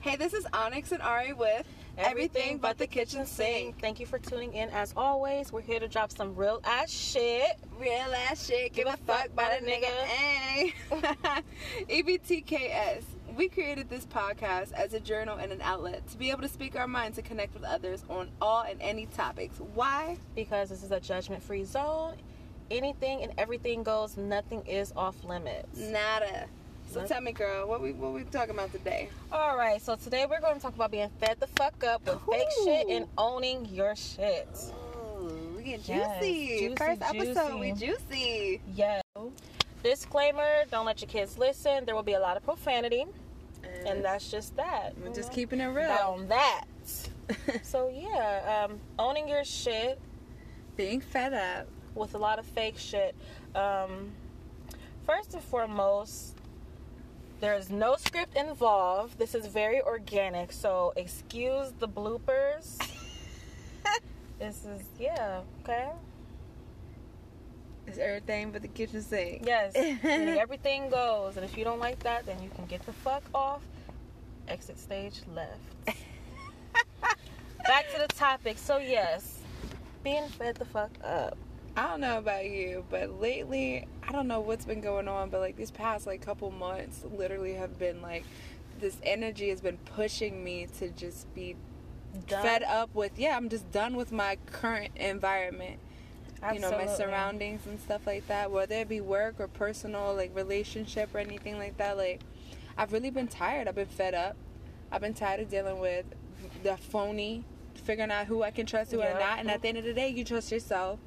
Hey, this is Onyx and Ari with Everything But the Kitchen Sink. Thank you for tuning in. As always, we're here to drop some real ass shit. Real ass shit, give a fuck about a nigga. Hey. EBTKS. We created this podcast as a journal and an outlet to be able to speak our minds and connect with others on all and any topics. Why? Because this is a judgment free zone. Anything and everything goes, nothing is off limits. Nada. So tell me, girl, what we what we talking about today? All right, so today we're going to talk about being fed the fuck up with fake shit and owning your shit. Ooh, we get Yes, juicy. juicy, First episode, we juicy. juicy. Yeah. Disclaimer don't let your kids listen. There will be a lot of profanity, and that's just that. we're just know? keeping it real. on that. So, yeah, um, owning your shit Being fed up. with a lot of fake shit. Um, first and foremost, there's no script involved. This is very organic, so excuse the bloopers. this is yeah, okay. It's everything but the kitchen sink. Yes, everything goes, and if you don't like that, then you can get the fuck off. Exit stage left. Back to the topic. So yes, being fed the fuck up. I don't know about you, but lately, I don't know what's been going on, but like these past like couple months literally have been like this energy has been pushing me to just be Done. fed up with yeah, I'm just done with my current environment. You know, my surroundings and stuff like that, whether it be work or personal like relationship or anything like that, like I've really been tired. I've been fed up. I've been tired of dealing with the phony, figuring out who I can trust, who Yeah. I'm not, and at the end of the day, you trust yourself,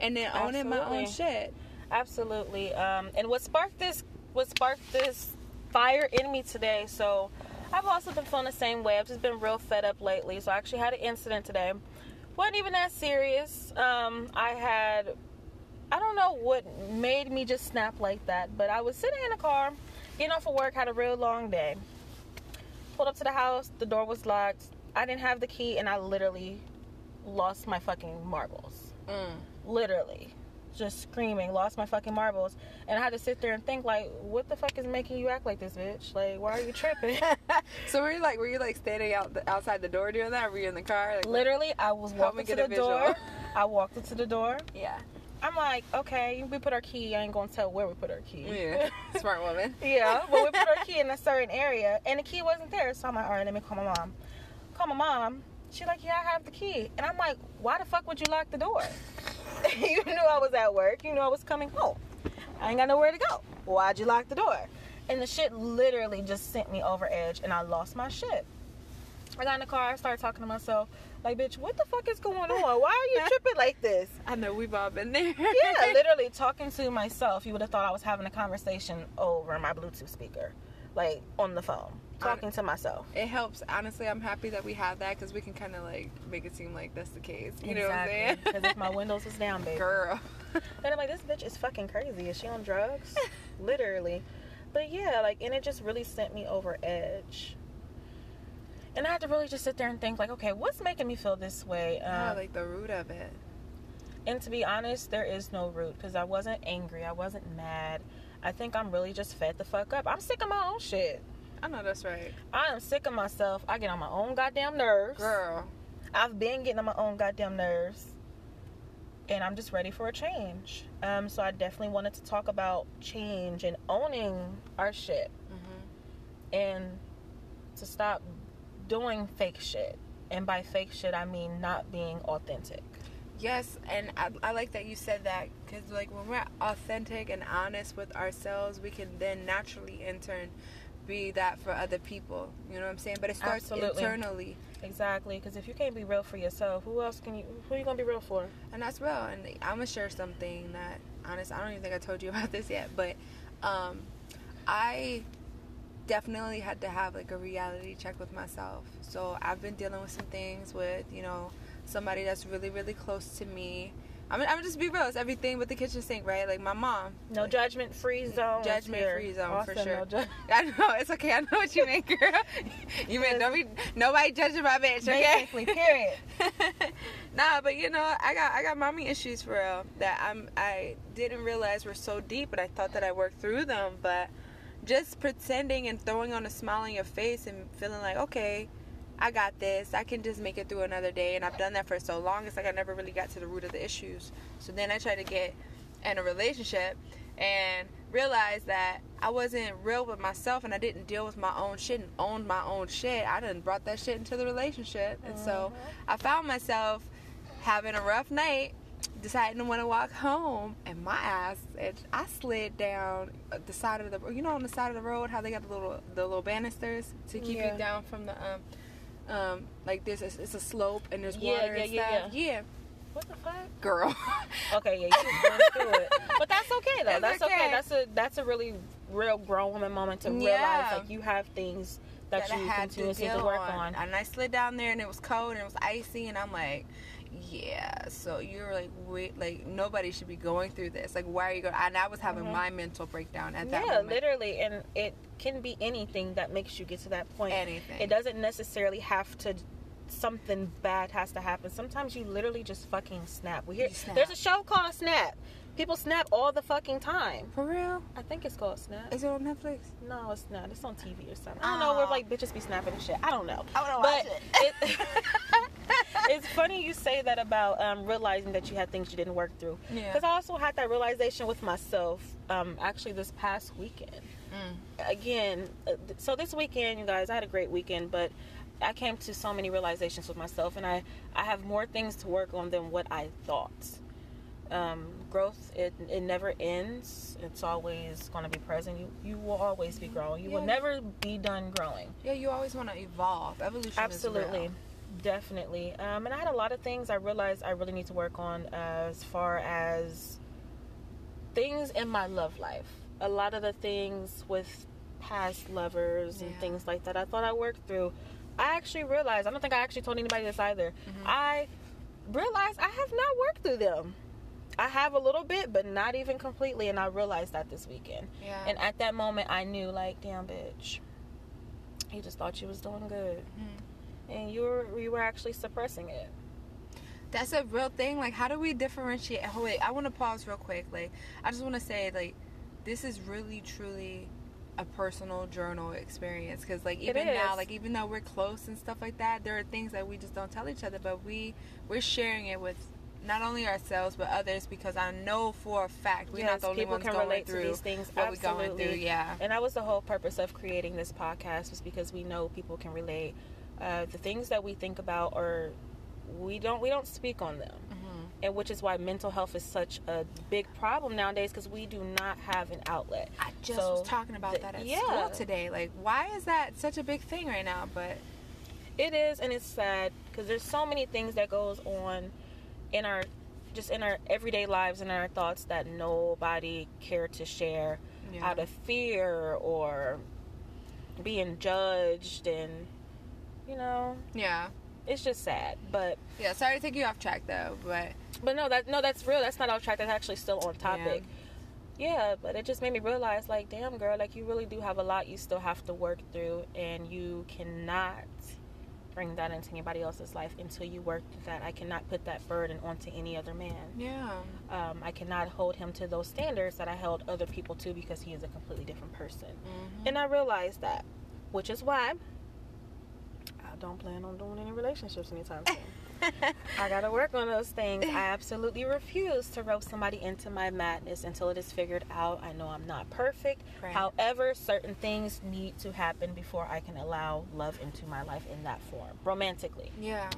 and then owning my own shit. Absolutely. Um, and what sparked this? What sparked this fire in me today? So, I've also been feeling the same way. I've just been real fed up lately. So, I actually had an incident today. wasn't even that serious. Um, I had, I don't know what made me just snap like that, but I was sitting in the car, getting off of work, had a real long day. Pulled up to the house, the door was locked. I didn't have the key, and I literally lost my fucking marbles Mm. Literally just screaming lost my fucking marbles. And i had to sit there and think like what the fuck is making you act like this bitch? Like why are you tripping? So were you like, were you like standing out the, outside the door doing that? Were you in the car? Like, literally i was walking to the door. i walked into the door. Yeah, i'm like okay we put our key. I ain't gonna tell where we put our key. Yeah, smart woman. yeah but we put our key in a certain area and the key wasn't there. So i'm like all right let me call my mom. Call my mom. She's like, yeah, I have the key. And I'm like, why the fuck would you lock the door? you knew I was at work. You knew I was coming home. I ain't got nowhere to go. Why'd you lock the door? And the shit literally just sent me over edge and I lost my shit. I got in the car, I started talking to myself, like, bitch, what the fuck is going on? Why are you tripping like this? I know we've all been there. Yeah, literally talking to myself. You would have thought I was having a conversation over my Bluetooth speaker, like on the phone, talking to myself. it helps. Honestly, I'm happy that we have that because we can kind of like make it seem like that's the case. You know what I'm saying? Because if my windows was down, baby. Girl. Then I'm like, this bitch is fucking crazy. Is she on drugs? Literally. But yeah, like, and it just really sent me over edge. And I had to really just sit there and think, like, okay, what's making me feel this way? yeah, Um, like the root of it. and to be honest, there is no root because I wasn't angry. I wasn't mad. I think I'm really just fed the fuck up. I'm sick of my own shit. I know that's right. I am sick of myself. I get on my own goddamn nerves. Girl. I've been getting on my own goddamn nerves. And I'm just ready for a change. Um, so I definitely wanted to talk about change and owning our shit hmm and to stop doing fake shit. And by fake shit, I mean not being authentic. Yes, and I, I like that you said that because, like, when we're authentic and honest with ourselves, we can then naturally, in turn, be that for other people. You know what I'm saying? But it starts Absolutely. internally, Exactly, because if you can't be real for yourself, who else can you? Who are you gonna be real for? and that's real. And I'm gonna share something that, honest, I don't even think I told you about this yet, but um, I definitely had to have like a reality check with myself. So I've been dealing with some things with, you know, somebody that's really, really close to me. I'm, I'm just be real. It's everything with the kitchen sink, right? Like my mom. No Like, judgment free zone. Judgment free zone, for sure. no ju- I know it's okay. I know what you mean, girl. You mean nobody, nobody judging my bitch, okay? Basically, period. nah, but you know, I got I got mommy issues for real that I'm I didn't realize were so deep, but I thought that I worked through them. But just pretending and throwing on a smile on your face and feeling like, okay, I got this. I can just make it through another day. And I've done that for so long. It's like I never really got to the root of the issues. So then I tried to get in a relationship and realized that I wasn't real with myself and I didn't deal with my own shit and owned my own shit. I done brought that shit into the relationship. And so I found myself having a rough night deciding to want to walk home, and my ass, it, I slid down the side of the, you know, on the side of the road, how they got the little, the little banisters to keep Yeah. you down from the, um, um, like this, it's, it's a slope and there's Yeah, water yeah, and yeah, stuff. Yeah, What the fuck? girl. Okay, yeah, you going through it, but that's okay though. It's That's okay. okay. That's a that's a really real grown woman moment to realize like you have things that, that you to continuously deal to work on. on. And I slid down there and it was cold and it was icy and I'm like, yeah. So you're like, wait, like nobody should be going through this. Like, why are you going? And I was having Mhm. my mental breakdown at that Yeah, moment. literally, and it can be anything that makes you get to that point. Anything. It doesn't necessarily have to. Something bad has to happen. Sometimes you literally just fucking snap. We hear snap. there's a show called Snap. People snap all the fucking time. For real? I think it's called Snap. Is it on Netflix? No, it's not. It's on TV or something. I don't know where Aw. like bitches be snapping and shit. I don't know. I wanna watch it. it's funny you say that about um, realizing that you had things you didn't work through. Yeah. Because I also had that realization with myself. Um, actually, this past weekend. Mm. Again, uh, so this weekend, you guys, I had a great weekend, but I came to so many realizations with myself, and I I have more things to work on than what I thought. Um, growth it it never ends. It's always going to be present. You you will always be growing. You will never be done growing. Yeah, you always want to evolve. Evolution Absolutely. Definitely. Um, and I had a lot of things I realized I really need to work on as far as things in my love life. A lot of the things with past lovers and things like that I thought I worked through. I actually realized, I don't think I actually told anybody this either. Mm-hmm. I realized I have not worked through them. I have a little bit, but not even completely. And I realized that this weekend. Yeah. And at that moment, I knew, like, damn, bitch. You just thought you was doing good Mhm. and you were you were actually suppressing it. That's a real thing. Like, how do we differentiate? Oh, wait, I want to pause real quick. Like, I just want to say, like, this is really, truly a personal journal experience. Because, like, even now, like, even though we're close and stuff like that, there are things that we just don't tell each other. But we we're sharing it with not only ourselves but others because I know for a fact we're not the only people ones can going relate to through these things. what we're going through. Absolutely. Yeah. And that was the whole purpose of creating this podcast was because we know people can relate. Uh, the things that we think about or we don't we don't speak on them. Mhm. And which is why mental health is such a big problem nowadays because we do not have an outlet. I just So, was talking about the- that at yeah. school today. Like, why is that such a big thing right now? But It is, and it's sad because there's so many things that goes on in our just in our everyday lives and our thoughts that nobody cared to share Yeah. out of fear or being judged and you know yeah, it's just sad but yeah. Sorry to take you off track though, but but no that no that's real that's not off track that's actually still on topic yeah. but it just made me realize like damn girl like you really do have a lot you still have to work through and you cannot bring that into anybody else's life until you work that i cannot put that burden onto any other man yeah. um, i cannot hold him to those standards that i held other people to because he is a completely different person Mhm. and I realized that, which is why I don't plan on doing any relationships anytime soon. I gotta work on those things. I absolutely refuse to rope somebody into my madness until it is figured out. I know I'm not perfect. Right. However, certain things need to happen before I can allow love into my life in that form, romantically. Yeah.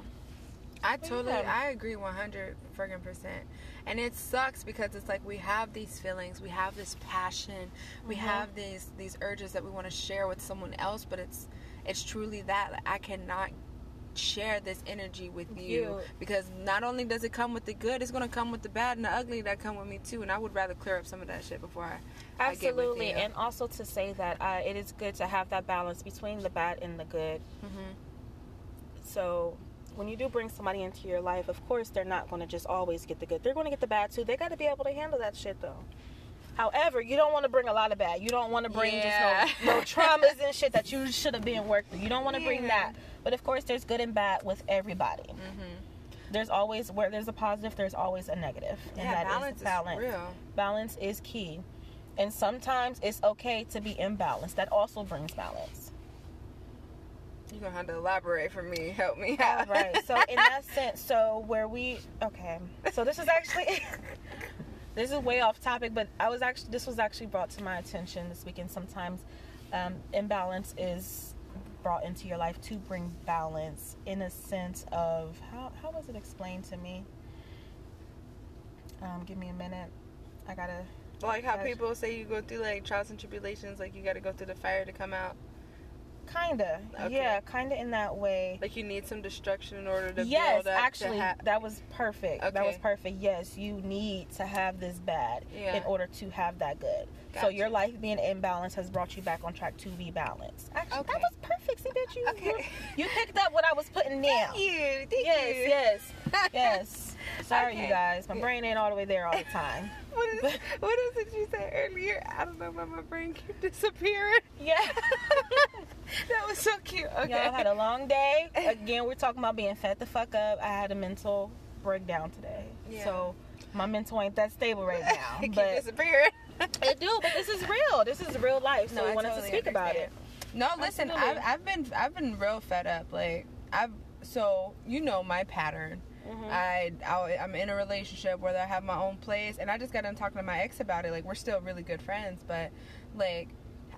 I totally. I agree 100 friggin' percent. And it sucks because it's like we have these feelings, we have this passion, we Mhm. have these these urges that we want to share with someone else, but it's it's truly that like, I cannot share this energy with you, You. because not only does it come with the good, it's gonna come with the bad and the ugly that come with me too. And I would rather clear up some of that shit before I, I Absolutely, you. and also to say that uh, it is good to have that balance between the bad and the good. Mhm. So when you do bring somebody into your life, of course they're not going to just always get the good. They're going to get the bad too. They got to be able to handle that shit though. However, you don't want to bring a lot of bad. You don't want to bring Yeah. just no, no traumas and shit that you should have been worked through. You don't want to bring that. But of course, there's good and bad with everybody. Mhm. There's always where there's a positive, there's always a negative, and Yeah, that is balance is balance. real. Balance is key. And sometimes it's okay to be imbalanced. That also brings balance. You're gonna have to elaborate for me. Help me out. right. So in that sense, so where we okay. So this is actually this is way off topic, but I was actually this was actually brought to my attention this weekend. Sometimes um, imbalance is brought into your life to bring balance in a sense of how how was it explained to me? Um, give me a minute. I gotta like how people say you go through like trials and tribulations, like you got to go through the fire to come out. Kinda Okay. yeah, kinda in that way. Like you need some destruction in order to yes, build up. actually, to ha- that was perfect. That was perfect. Yes, you need to have this bad Yeah. in order to have that good. So your life being imbalanced has brought you back on track to be balanced. Actually, Okay. that was perfect. See, bitch, you, Okay. you you picked up what I was putting down. Thank you. Thank Yes, you. yes, yes. Sorry, Okay. you guys. My brain ain't all the way there all the time. What is what is it you said earlier? I don't know why my brain keep disappearing. Yeah. that was so cute. Okay. Y'all had a long day. Again, we're talking about being fed the fuck up. I had a mental breakdown today. Yeah. So my mental ain't that stable right now. it but disappearing. It do, but this is real. This is real life. So No, we I wanted totally to speak about it. No, listen, I've, I've been I've been real fed up. Like I've so you know my pattern. Mhm. I, I I'm in a relationship where I have my own place, and I just got done talking to my ex about it. Like we're still really good friends, but like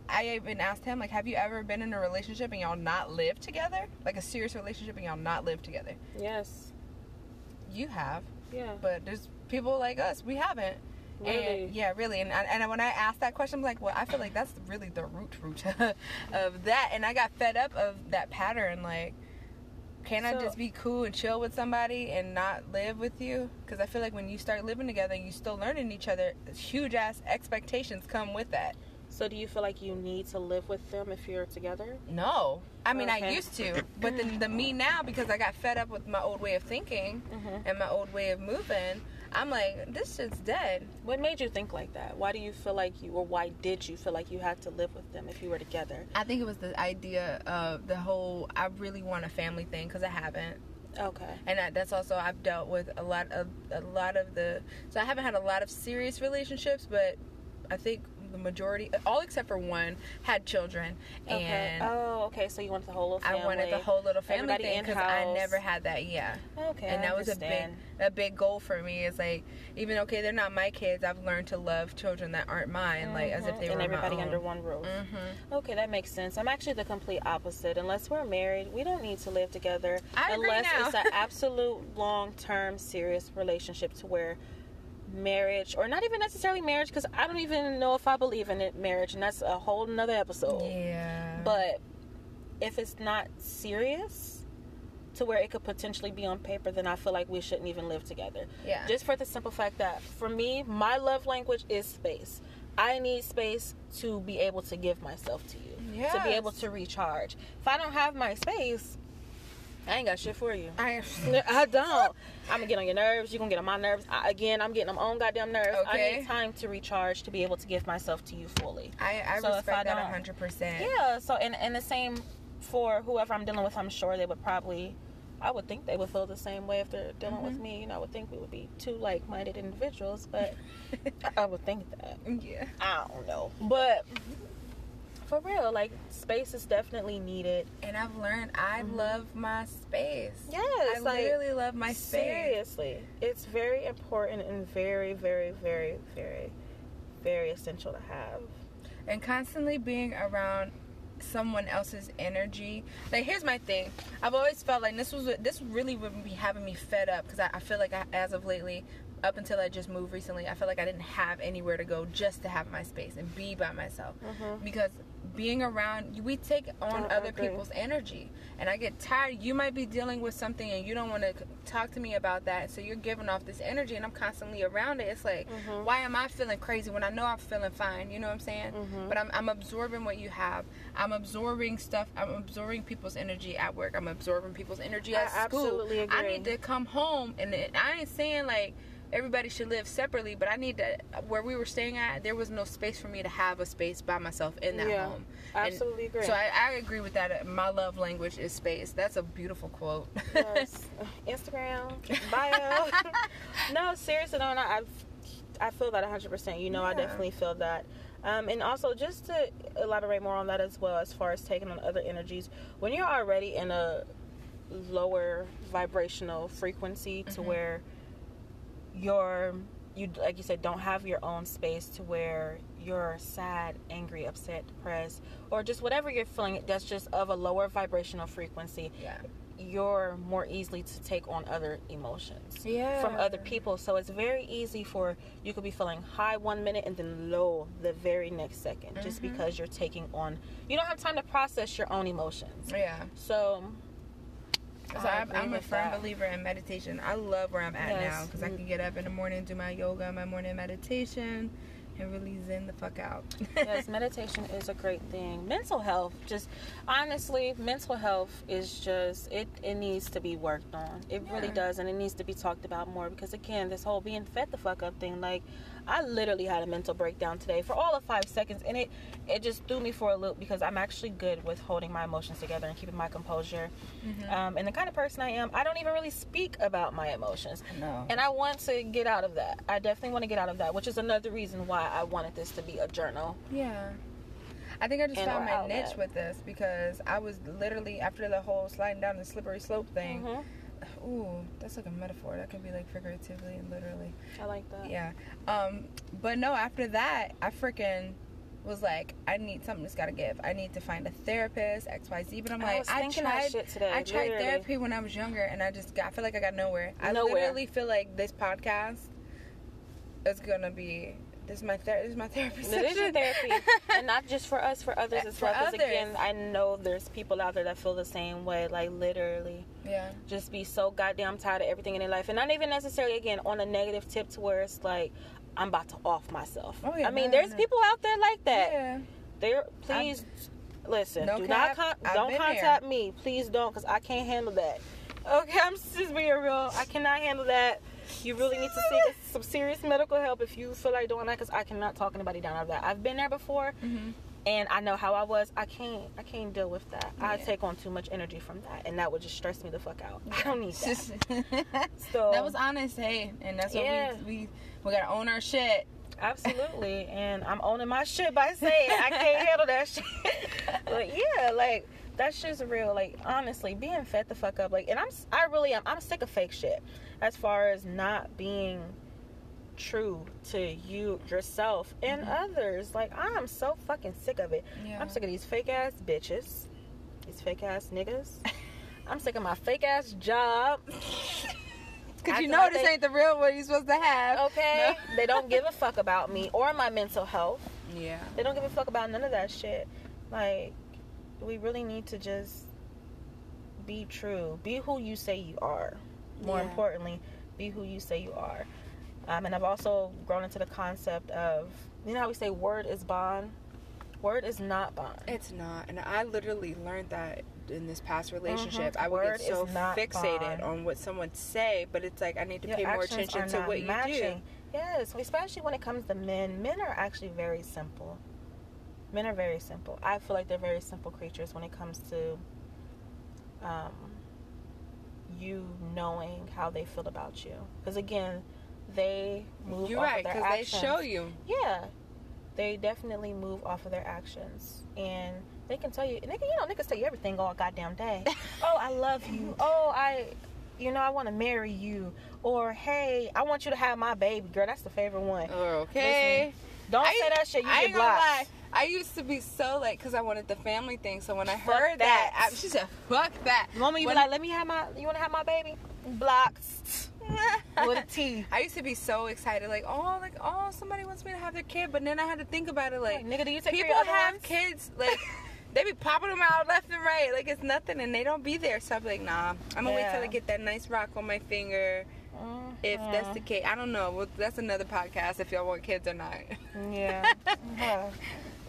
I even asked him like, have you ever been in a relationship and y'all not live together? Like a serious relationship and y'all not live together? Yes. You have, Yeah. but there's people like us we haven't. Really? And, yeah, really. And, and when I asked that question, I'm like, well, I feel like that's really the root root of that. And I got fed up of that pattern. Like, can I just be cool and chill with somebody and not live with you? Because I feel like when you start living together and you still learning each other, huge ass expectations come with that. So do you feel like you need to live with them if you're together? No, I mean I used to, but the, the me now because I got fed up with my old way of thinking Mhm. and my old way of moving. I'm like, this shit's dead. What made you think like that? Why do you feel like you, or why did you feel like you had to live with them if you were together? I think it was the idea of the whole I really want a family thing because I haven't, Okay. and I, that's also I've dealt with a lot of a lot of the. So I haven't had a lot of serious relationships, but I think the majority, all except for one, had children, Okay. and oh, okay. So you wanted the whole little I wanted the whole little family Everybody thing because I never had that. Yeah. Okay. and that was a big a big goal for me is like even okay they're not my kids i've learned to love children that aren't mine like as if Mhm. they and were everybody under one roof. hmm Okay, that makes sense. I'm actually the complete opposite. Unless we're married, we don't need to live together. I agree unless it's an absolute long term serious relationship to where marriage or not even necessarily marriage because I don't even know if I believe in it marriage and that's a whole nother episode. yeah But if it's not serious to where it could potentially be on paper, then I feel like we shouldn't even live together. yeah Just for the simple fact that for me, my love language is space. I need space to be able to give myself to you, to be able to recharge. If I don't have my space, I ain't got shit for you. I, I don't. I'm gonna get on your nerves. You're gonna get on my nerves. I, again, I'm getting on my own goddamn nerves. I need time to recharge to be able to give myself to you fully. I, I So respect I that don't- 100% Yeah. So and and the same for whoever I'm dealing with. I'm sure they would probably. I would think they would feel the same way if they're dealing with Mhm. me. You know, I would think we would be two like-minded individuals, but I would think that. yeah I don't know, but for real, like space is definitely needed. and i've learned i love my space Mm-hmm. Yes, i like, literally love my space Seriously, it's very important and very, very, very, very, very essential to have. and constantly being around someone else's energy. Like here's my thing. I've always felt like this was this really would be having me fed up because I, I feel like I, as of lately, up until I just moved recently, I felt like I didn't have anywhere to go just to have my space and be by myself. Mhm. because being around we take on I other agree. people's energy. And i get tired. You might be dealing with something and you don't want to talk to me about that. So you're giving off this energy and i'm constantly around it. It's like Mhm. why am i feeling crazy when i know i'm feeling fine? You know what i'm saying? Mhm. but I'm, I'm absorbing what you have. I'm absorbing stuff. I'm absorbing people's energy at work. I'm absorbing people's energy I at school. absolutely i need to come home and it, i ain't saying like everybody should live separately but i need to where we were staying at there was no space for me to have a space by myself in that Yeah, home And Absolutely agree. so I, I agree with that my love language is space that's a beautiful quote yes. Instagram bio. no, seriously, no, no. I I feel that 100. percent You know, I definitely feel that. Um, and also, just to elaborate more on that as well, as far as taking on other energies, when you're already in a lower vibrational frequency to Mhm. where you're, you like you said, don't have your own space to where you're sad, angry, upset, depressed, or just whatever you're feeling that's just of a lower vibrational frequency, Yeah. you're more easily to take on other emotions Yeah. from other people. So it's very easy for you could be feeling high one minute and then low the very next 2nd just Mhm. because you're taking on you don't have time to process your own emotions. Yeah. So So I I'm, I'm a firm that. believer in meditation. I love where I'm at Yes. now because I mm-hmm. can get up in the morning, do my yoga, my morning meditation, and really zen the fuck out. yes, meditation is a great thing. Mental health, just honestly, mental health is just it. It needs to be worked on. It really does, and it needs to be talked about more because again, this whole being fed the fuck up thing. Like, I literally had a mental breakdown today for all of five seconds, and it it just threw me for a loop because I'm actually good with holding my emotions together and keeping my composure. Mhm. Um, and the kind of person I am, I don't even really speak about my emotions. no. And I want to get out of that. I definitely want to get out of that, which is another reason why I wanted this to be a journal. Yeah. I think I just found my outlet. niche with this because I was literally after the whole sliding down the slippery slope thing. Mhm. Ooh, that's like a metaphor. That could be like figuratively and literally. I like that. Yeah. Um, but no, after that, I freaking was like, I need something that's gotta give. I need to find a therapist, X, Y, Z. But I'm I like, was I, tried. today. I tried literally. therapy when I was younger, and I just got. I feel like I got nowhere. I Nowhere. literally feel like this podcast is gonna be. This is my ther- This is my therapy. It is your session. therapy, and not just for us, for others as For well. Because again, I know there's people out there that feel the same way. Like literally, yeah. just be so goddamn tired of everything in their life, and not even necessarily again on a negative tip to where it's like I'm about to off myself. Oh, yeah, I mean, no, there's no. people out there like that. Yeah. There, please listen. No do not con- don't contact me. Please don't, because I can't handle that. Okay, I'm just being real. I cannot handle that. You really need to seek some serious medical help if you feel like doing that, because I cannot talk anybody down out of that. I've been there before, Mhm. and I know how I was. I can't. I can't deal with that. I take on too much energy from that, and that would just stress me the fuck out. I don't need that. so that was honest, hey, and that's what Yeah. we we we gotta own our shit. Absolutely, and I'm owning my shit by saying I can't handle that shit. but yeah, like that just real. Like honestly, being fed the fuck up. Like, and I'm I really am. I'm sick of fake shit. As far as not being true to you yourself and mm-hmm. others. Like I'm so fucking sick of it. Yeah. I'm sick of these fake ass bitches, these fake ass niggas. I'm sick of my fake ass job. Cause you know like this they- ain't the real one you're supposed to have. Okay, No. they don't give a fuck about me or my mental health. Yeah. They don't give a fuck about none of that shit. Like, we really need to just be true. Be who you say you are. More Yeah. importantly, be who you say you are. Um, and I've also grown into the concept of, you know how we say word is bond? Word is not bond. It's not, and I literally learned that in this past relationship. Mhm. I would Word get so fixated bond. on what someone say, but it's like I need to Your pay more attention to what you do. Yes, especially when it comes to men. Men are actually very simple. Men are very simple. I feel like they're very simple creatures when it comes to um, you knowing how they feel about you. Because again, they move You're off right, of their because they show you. Yeah, they definitely move off of their actions, and they can tell you, nigga, you know, niggas tell you everything all goddamn day. oh, I love you. Oh, I, you know, I want to marry you. Or hey, I want you to have my baby, girl. That's the favorite one. Okay. Don't I- say that shit. You I get ain't gonna lie. blocked. I used to be so like, cause I wanted the family thing. So when I Fuck heard that. that, I, she said, "Fuck that." The moment you When- be like, let me have my, you want to have my baby? Blocked with a T. I used to be so excited, like, oh, like, oh, somebody wants me to have their kid, but then I had to think about it, like, nigga, do you take people care of your other have ones? kids, like, they be popping them out left and right, like it's nothing, and they don't be there. So I'm like, nah, I'm gonna wait till I get that nice rock on my finger. If that's the mm-hmm. case, I don't know. Well, that's another podcast. If y'all want kids or not. Yeah.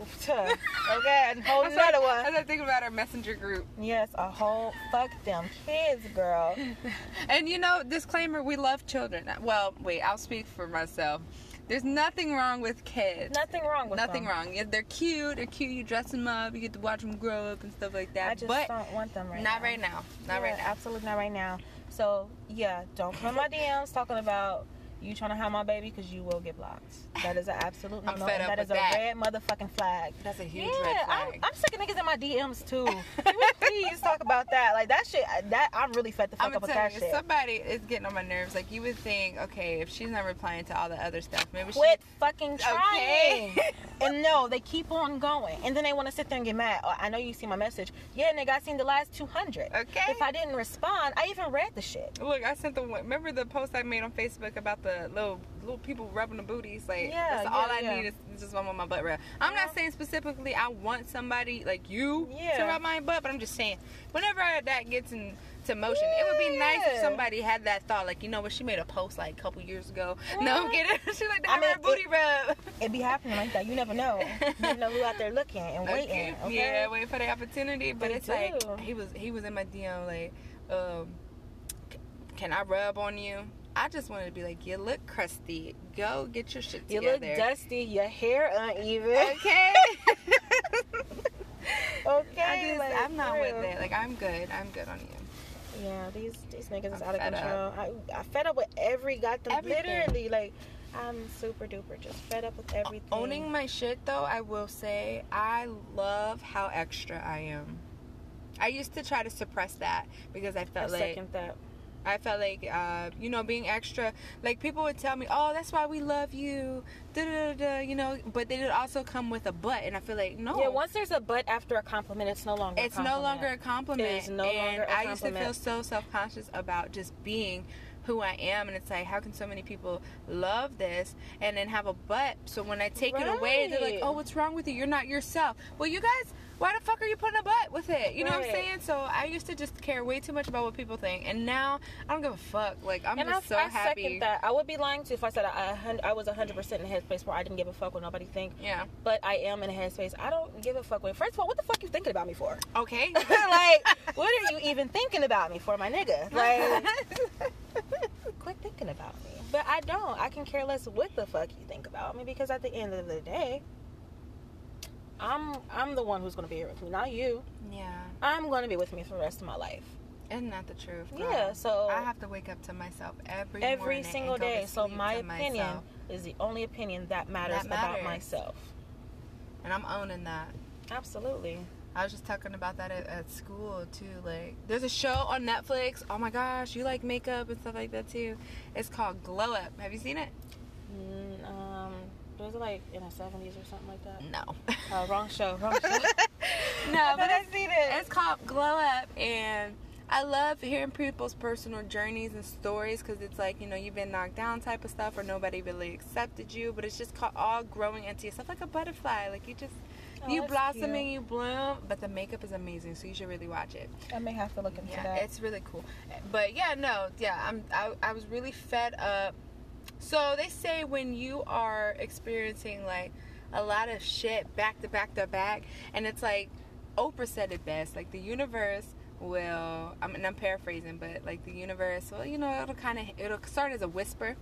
Okay, and whole another one. As I think about our messenger group, Yes, a whole fuck them kids, girl. and you know, disclaimer: we love children. Well, wait, I'll speak for myself. There's nothing wrong with kids. Nothing wrong with Nothing them. wrong. Yeah, they're cute. They're cute. You dress them up. You get to watch them grow up and stuff like that. I just but don't want them right not now. right now. Not Yeah, right now. Absolutely not right now. So yeah, don't come my DMs talking about You trying to have my baby because you will get blocked. That is an absolute no I'm no. fed And up that is a that. red motherfucking flag. That's a huge yeah, red I'm, flag. I'm sick of niggas in my DMs too. Can we please talk about that? Like that shit. That I'm really fed the fuck I'm up with that you, shit. somebody is getting on my nerves. Like you would think, okay, if she's not replying to all the other stuff, maybe Quit she. fucking trying. Okay. and no, they keep on going, and then they want to sit there and get mad. Oh, I know you see my message. Yeah, nigga, I seen the last 200. Okay. If I didn't respond, I even read the shit. Look, I sent the. Remember the post I made on Facebook about the little little people rubbing the booties? Like, Yeah, that's all I yeah. need is just one with my butt rub. I'm Yeah. not saying specifically I want somebody like you to rub my butt, but I'm just saying whenever that gets into motion, it would be nice if somebody had that thought. Like, you know what? She made a post like a couple years ago. No, Mhm. get it? she like to I mean, booty rub. It'd be happening like that. You never know. You never know who out there looking and waiting. Okay. Yeah, waiting for the opportunity. But They it's do. like he was he was in my DM like, um, can I rub on you? I just wanted to be like, you look crusty. Go get your shit together. You look dusty. Your hair uneven. Okay. okay. I just, like, I'm not with it. Like I'm good. I'm good on you. Yeah, these these niggas is out of control. I I fed up with every goddamn Everything. literally like I'm super duper just fed up with everything. Owning my shit though, I will say I love how extra I am. I used to try to suppress that because I I felt like second that. I felt like, uh, you know, being extra. Like people would tell me, "Oh, that's why we love you," da da da, you know. But they would also come with a but, and I feel like no, Yeah, once there's a but after a compliment, it's no longer. a it's no longer a compliment. It is no and longer a I used to feel so self conscious about just being who I am, and it's like, how can so many people love this and then have a but? So when I take it away, they're like, "Oh, what's wrong with you? You're not yourself." Well, you guys. Why the fuck are you putting a but with it? You know what I'm saying? So I used to just care way too much about what people think, and now I don't give a fuck. Like I'm and just I, so I happy. second that. I would be lying to you if I said I, I, I was 100% in a headspace where I didn't give a fuck what nobody think. Yeah. But I am in a headspace. I don't give a fuck. What, first of all, what the fuck you thinking about me for? Okay. like, what are you even thinking about me for, my nigga? Like, quit thinking about me. But I don't. I can care less what the fuck you think about me because at the end of the day, I'm I'm the one who's gonna be here with me, not you. yeah. I'm gonna be with me for the rest of my life. Isn't that the truth? girl? Yeah. So I have to wake up to myself every every single and go to day. So my opinion myself. is the only opinion that matters, That about myself. and I'm owning that. Absolutely. I was just talking about that at, at school too. Like, there's a show on Netflix. Oh my gosh, you like makeup and stuff like that too. It's called Glow Up. Have you seen it? Was it like in the 70s or something like that? No. Uh, wrong show. Wrong show. no, but I've it's, seen it. it's called Glow Up, and I love hearing people's personal journeys and stories because it's like you know you've been knocked down type of stuff, or nobody really accepted you, but it's just called all growing into yourself like a butterfly. Like you just Oh, you blossom cute. and you bloom, but the makeup is amazing, so you should really watch it. I may have to look into Yeah, that. it's really cool. But yeah, no, yeah, I'm I, I was really fed up. So they say when you are experiencing like a lot of shit back to back to back, and it's like Oprah said it best, like the universe will. I mean, I'm paraphrasing, but like the universe, well, you know, it'll kind of it'll start as a whisper,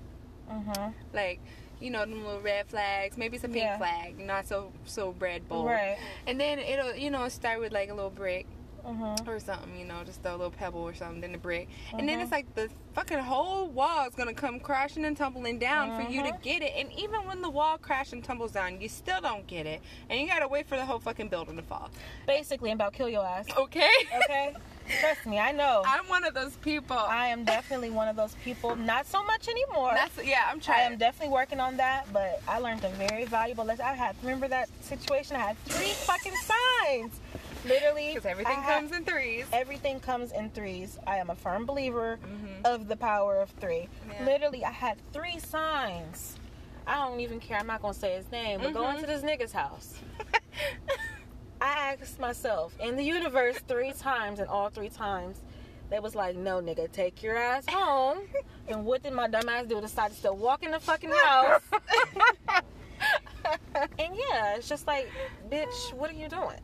mm-hmm. like you know, them little red flags, maybe it's a pink Yeah. flag, not so so red bold, Right. and then it'll you know start with like a little brick Mm-hmm. or something, you know, just throw a little pebble or something, then the brick. And then it's like the fucking whole wall is gonna come crashing and tumbling down for you to Mhm. get it. And even when the wall crashes and tumbles down, you still don't get it. And you gotta wait for the whole fucking building to fall. Basically, I'm about to kill your ass. Okay? Okay? Trust me, I know. I'm one of those people. I am definitely one of those people. Not so much anymore. That's yeah, I'm trying. I am definitely working on that, but I learned a very valuable lesson. I had remember that situation. I had three fucking signs. Literally, because everything I comes in threes. Everything comes in threes. I am a firm believer Mhm. of the power of three. Yeah. Literally, I had three signs. I don't even care. I'm not gonna say his name, but Mhm. going to this nigga's house. I asked myself in the universe three times, and all three times, they was like, "No, nigga, take your ass home." and what did my dumb ass do? Decide to still walk in the fucking house. and yeah, it's just like, bitch, what are you doing?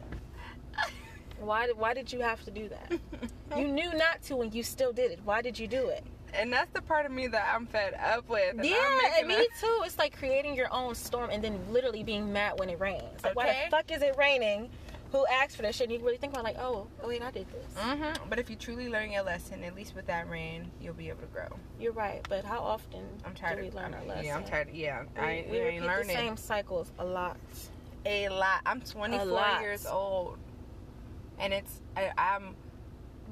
Why? did- Why did you have to do that? You knew not to, and you still did it. Why did you do it? and that's the part of me that I'm fed up with. and Yeah, and me a- too. It's like creating your own storm and then literally being mad when it rains. Like, why the fuck is it raining? who asked for that shit. And you really think about like, oh, oh wait, I did this. Mm-hmm. But if you truly learn your lesson, at least with that rain, you'll be able to grow. You're right, but how often I'm tired do we of learn our lesson? Yeah, I'm tired. Yeah, We, I, we I repeat ain't the same cycles a lot. a lot. I'm 24 lot. years old, and it's I, I'm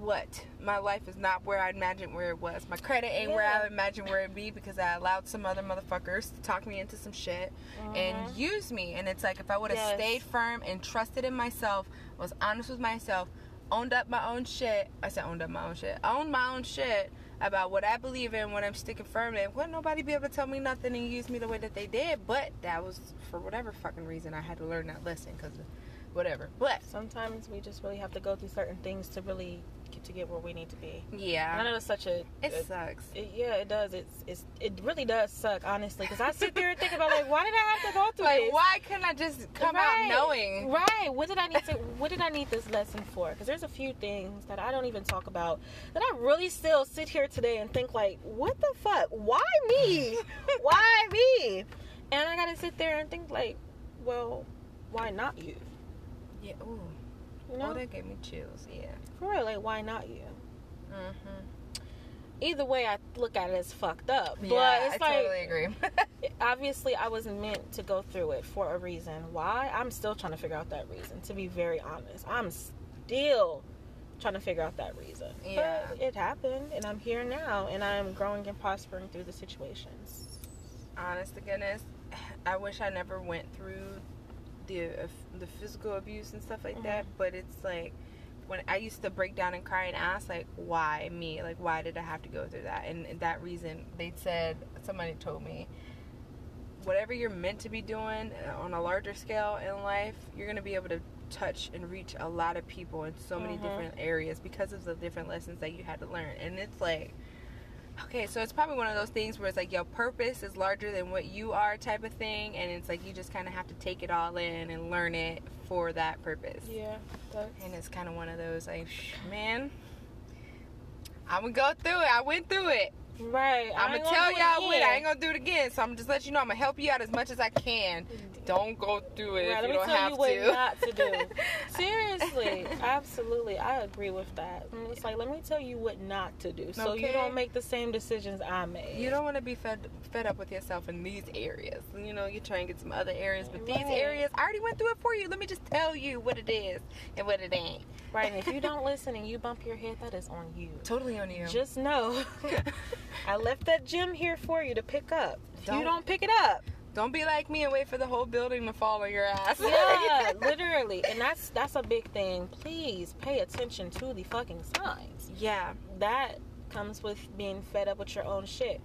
what my life is not where I imagined where it was. My credit ain't where I imagined where it'd be because I allowed some other motherfuckers to talk me into some shit and Mhm. use me. And it's like if I would have Yes. stayed firm and trusted in myself, was honest with myself, owned up my own shit. I said owned up my own shit. Owned my own shit about what I believe in, what I'm sticking firm in. Wouldn't nobody be able to tell me nothing and use me the way that they did? But that was for whatever fucking reason I had to learn that lesson because whatever. But Sometimes we just really have to go through certain things to really get to get where we need to be. And I yeah, know it's such a, it a- sucks. it- yeah, it does. It's it's it really does suck, honestly, because I sit there and think about like, why did I have to go through Like, this? why couldn't I just come Right. out knowing? Right. What did I need to? What did I need this lesson for? Because there's a few things that I don't even talk about that I really still sit here today and think like, what the fuck? Why me? why me? And I gotta sit there and think like, well, why not you? Yeah. Ooh. You know, Oh, that gave me chills. Yeah. for real, like why not you? Mm-hmm. Either way, I look at it as fucked up. But yeah, it's I like totally agree. obviously I wasn't meant to go through it for a reason. Why? I'm still trying to figure out that reason. To be very honest, I'm still trying to figure out that reason. Yeah. But it happened, and I'm here now, and I'm growing and prospering through the situations. Honest to goodness, I wish I never went through the uh, the physical abuse and stuff like that. But it's like when I used to break down and cry and ask like, why me? Like, why did I have to go through that? And that reason, they said somebody told me. Whatever you're meant to be doing uh, on a larger scale in life, you're gonna be able to touch and reach a lot of people in so many Mhm. different areas because of the different lessons that you had to learn. And it's like, okay, so it's probably one of those things where it's like your purpose is larger than what you are, type of thing. And it's like you just kind of have to take it all in and learn it for that purpose. Yeah, that's, And it's kind of one of those like, man, I'm gonna go through it. I went through it. right. I'm gonna tell y'all what. I ain't gonna do it again. So I'm just let you know. I'm gonna help you out as much as I can. Don't go through it Right, if you let me don't tell have you what to. not to do. Seriously, absolutely, I agree with that. Mm, it's like let me tell you what not to do, so you don't make the same decisions I made. You don't want to be fed fed up with yourself in these areas. You know, you're trying to get some other areas, but these areas, I already went through it for you. Let me just tell you what it is and what it ain't. right? And if you don't listen and you bump your head, that is on you. Totally on you. Just know, I left that gem here for you to pick up. You Don't- don't pick it up, Don't be like me and wait for the whole building to fall on your ass. yeah, literally, and that's that's a big thing. Please pay attention to the fucking signs. yeah. that comes with being fed up with your own shit.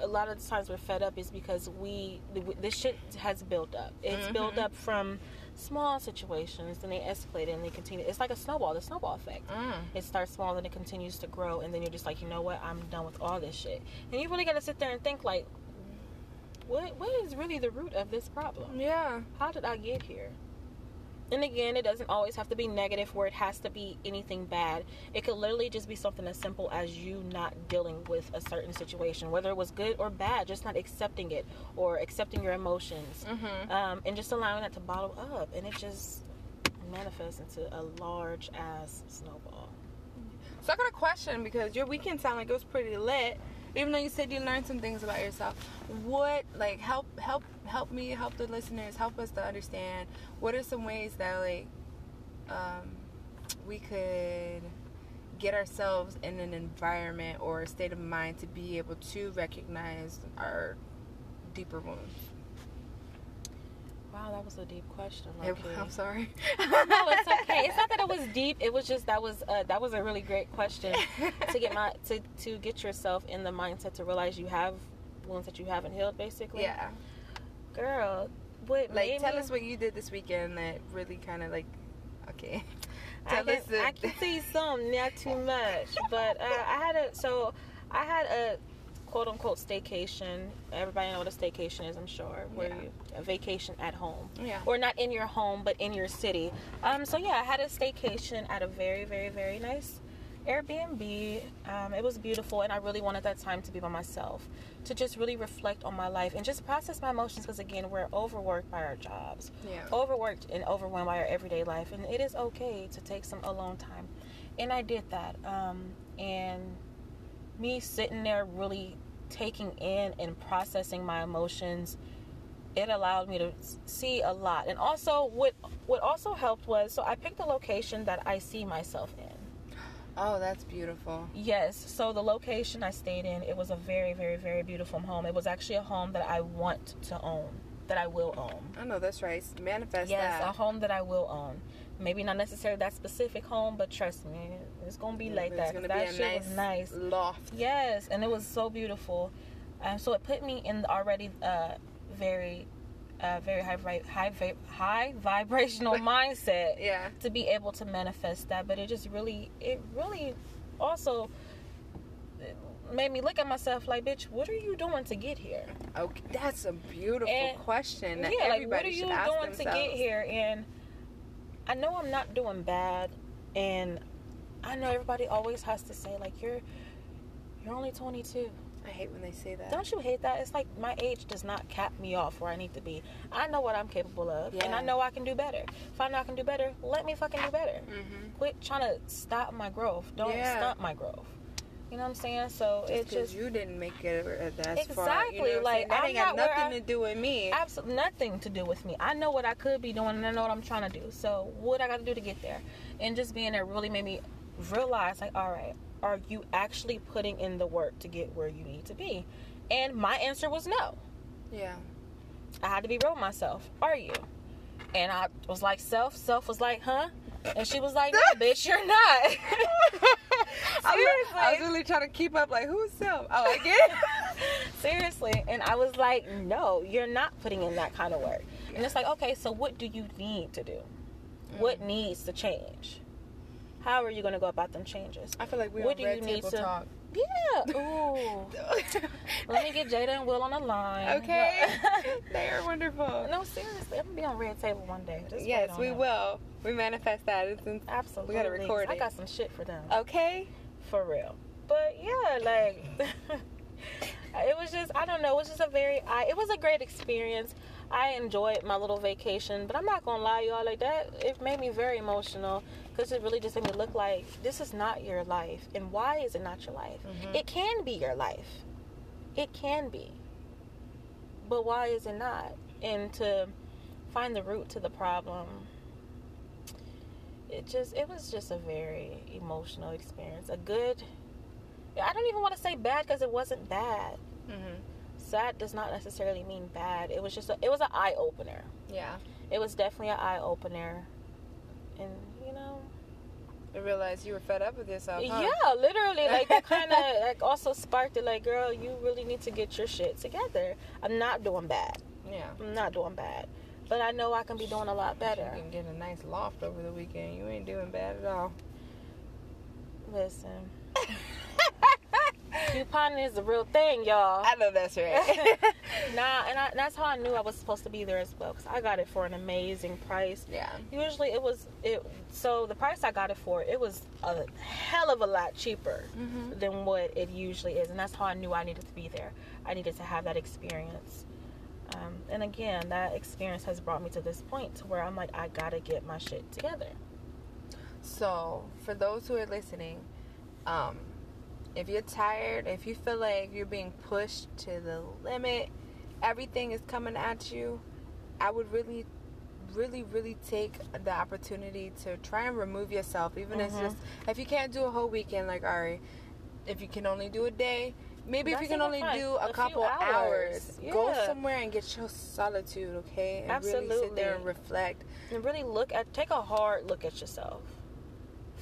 A lot of the times we're fed up is because we this shit has built up. It's Mhm. built up from small situations, then they escalate and they continue. It's like a snowball, the snowball effect. Mm. It starts small and it continues to grow, and then you're just like, you know what? I'm done with all this shit. And you really got to sit there and think like, what what is really the root of this problem? Yeah. How did I get here? And again, it doesn't always have to be negative where it has to be anything bad. It could literally just be something as simple as you not dealing with a certain situation, whether it was good or bad, just not accepting it or accepting your emotions Mm-hmm. um, and just allowing that to bottle up. And it just manifests into a large ass snowball. So I got a question because your weekend sounded like it was pretty lit. Even though you said you learned some things about yourself, what like help help help me help the listeners help us to understand what are some ways that like um, we could get ourselves in an environment or a state of mind to be able to recognize our deeper wounds. Wow, that was a deep question. I'm sorry. no, it's okay. It's not that it was deep. It was just that was uh, that was a really great question to get my to to get yourself in the mindset to realize you have wounds that you haven't healed. Basically, yeah. girl. What Like, tell me- us what you did this weekend that really kind of like, okay. I can, us the- I can see some, not too much, but uh, I had a so I had a quote unquote staycation. Everybody know what a staycation is, I'm sure. Where Yeah. you a vacation at home. Yeah. or not in your home but in your city um so yeah i had a staycation at a very very very nice Airbnb. Um, it was beautiful, and I really wanted that time to be by myself, to just really reflect on my life and just process my emotions. Because again, we're overworked by our jobs, Yeah. overworked and overwhelmed by our everyday life, and it is okay to take some alone time. And I did that. Um, and me sitting there really taking in and processing my emotions it allowed me to see a lot. And also what what also helped was so i picked a location that i see myself in. Oh, that's beautiful. yes so the location i stayed in it was a very very very beautiful home. It was actually a home that i want to own that i will own. I know that's right. Manifest yes a home that i will own. Maybe not necessarily that specific home but trust me it's gonna be like that gonna 'cause be that a shit was nice loft. Yes, and it was so beautiful. Um, so it put me in the already uh, very, uh, very high, vi- high, vi- high vibrational mindset Yeah. to be able to manifest that. But it just really, it really, also made me look at myself like, bitch, what are you doing to get here? Okay, that's a beautiful And- question. That yeah, like what are you doing to get here? And I know I'm not doing bad, and I know everybody always has to say like you're, you're only 22. I hate when they say that. Don't you hate that? It's like my age does not cap me off where I need to be. I know what I'm capable of, and I know I can do better. If I know I can do better, let me fucking do better. Mm-hmm. Quit trying to stop my growth. Don't Yeah. stop my growth. You know what I'm saying? So it just just you didn't make it uh, that far. You Exactly, know what I'm like, that I'm ain't got nothing I- to do with me. absolutely nothing to do with me. I know what I could be doing, and I know what I'm trying to do. So what I got to do to get there, and just being there really made me realize, like, all right, are you actually putting in the work to get where you need to be? And my answer was no. yeah. I had to be real with myself. Are you? And I was like, self. Self was like, huh? And she was like, no, bitch, you're not. I was, I was really trying to keep up. Like who's self? Oh, I get it. Seriously. And I was like, no, you're not putting in that kind of work. And it's like, okay, so what do you need to do? What mm. needs to change? How are you going to go about them changes? I feel like we What do you need to- talk. Yeah. Ooh. Let me get Jada and Will on the line. okay. they are wonderful. no, seriously. I'm to be on Red Table one day. Just yes, we it. will. We manifest that. It's in- Absolutely. We gotta record it. I got some shit for them. okay. For real. But yeah, like it was just I don't know, it was just a very I it was a great experience. I enjoyed my little vacation, but I'm not gonna lie, y'all. Like that, it made me very emotional because it really just made me look like this is not your life. And why is it not your life? Mhm. It can be your life. It can be. But why is it not? And to find the root to the problem, it just it was just a very emotional experience. A good. I don't even want to say bad because it wasn't bad. Mm-hmm. Sad does not necessarily mean bad. It was just a, it was an eye opener. Yeah. It was definitely an eye opener, and you know, I realized you were fed up with yourself. Huh? yeah, literally, like that kind of like also sparked it. Like, girl, you really need to get your shit together. I'm not doing bad. Yeah. I'm not doing bad, but I know I can be doing a lot better. You can get a nice loft over the weekend. You ain't doing bad at all. Listen, couponing is the real thing, y'all. I know that's right. Nah, and I, that's how I knew I was supposed to be there as well because I got it for an amazing price. yeah. Usually it was it. So the price I got it for it was a hell of a lot cheaper Mm-hmm. than what it usually is, and that's how I knew I needed to be there. I needed to have that experience. Um, and again, that experience has brought me to this point to where I'm like, I gotta get my shit together. So, for those who are listening, um, if you're tired, if you feel like you're being pushed to the limit, everything is coming at you, I would really, really, really take the opportunity to try and remove yourself. Even if it's Mhm. just, if you can't do a whole weekend, like Ari, if you can only do a day, maybe if you can only fine. do A a couple hours. hours, go somewhere and get your solitude, okay? And really sit Absolutely. there and reflect. And really look at, take a hard look at yourself.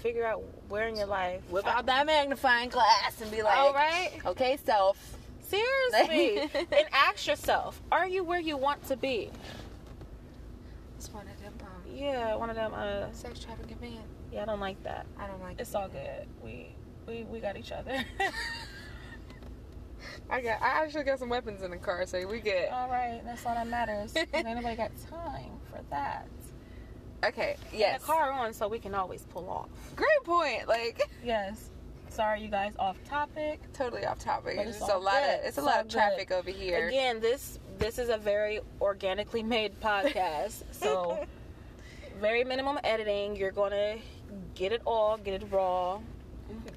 Figure out where in your life. Whip out that magnifying glass and be like, All right. Okay, self. Seriously. and ask yourself, are you where you want to be? It's one of them um, Yeah, one of them. Uh, sex trafficking men. yeah, I don't like that. I don't like It's all good. We we we got each other. I got. I actually got some weapons in the car, so we get. all right, that's all that matters. 'Cause Ain't nobody got time for that. Okay. Get Yes. the car on so we can always pull off. Great point. Like, Yes. Sorry, you guys, off topic. Totally off topic. But It's it's a lot good. of it's a It's lot all of traffic over here. Again, this this is a very organically made podcast, so very minimum editing. You're gonna get it all, get it raw.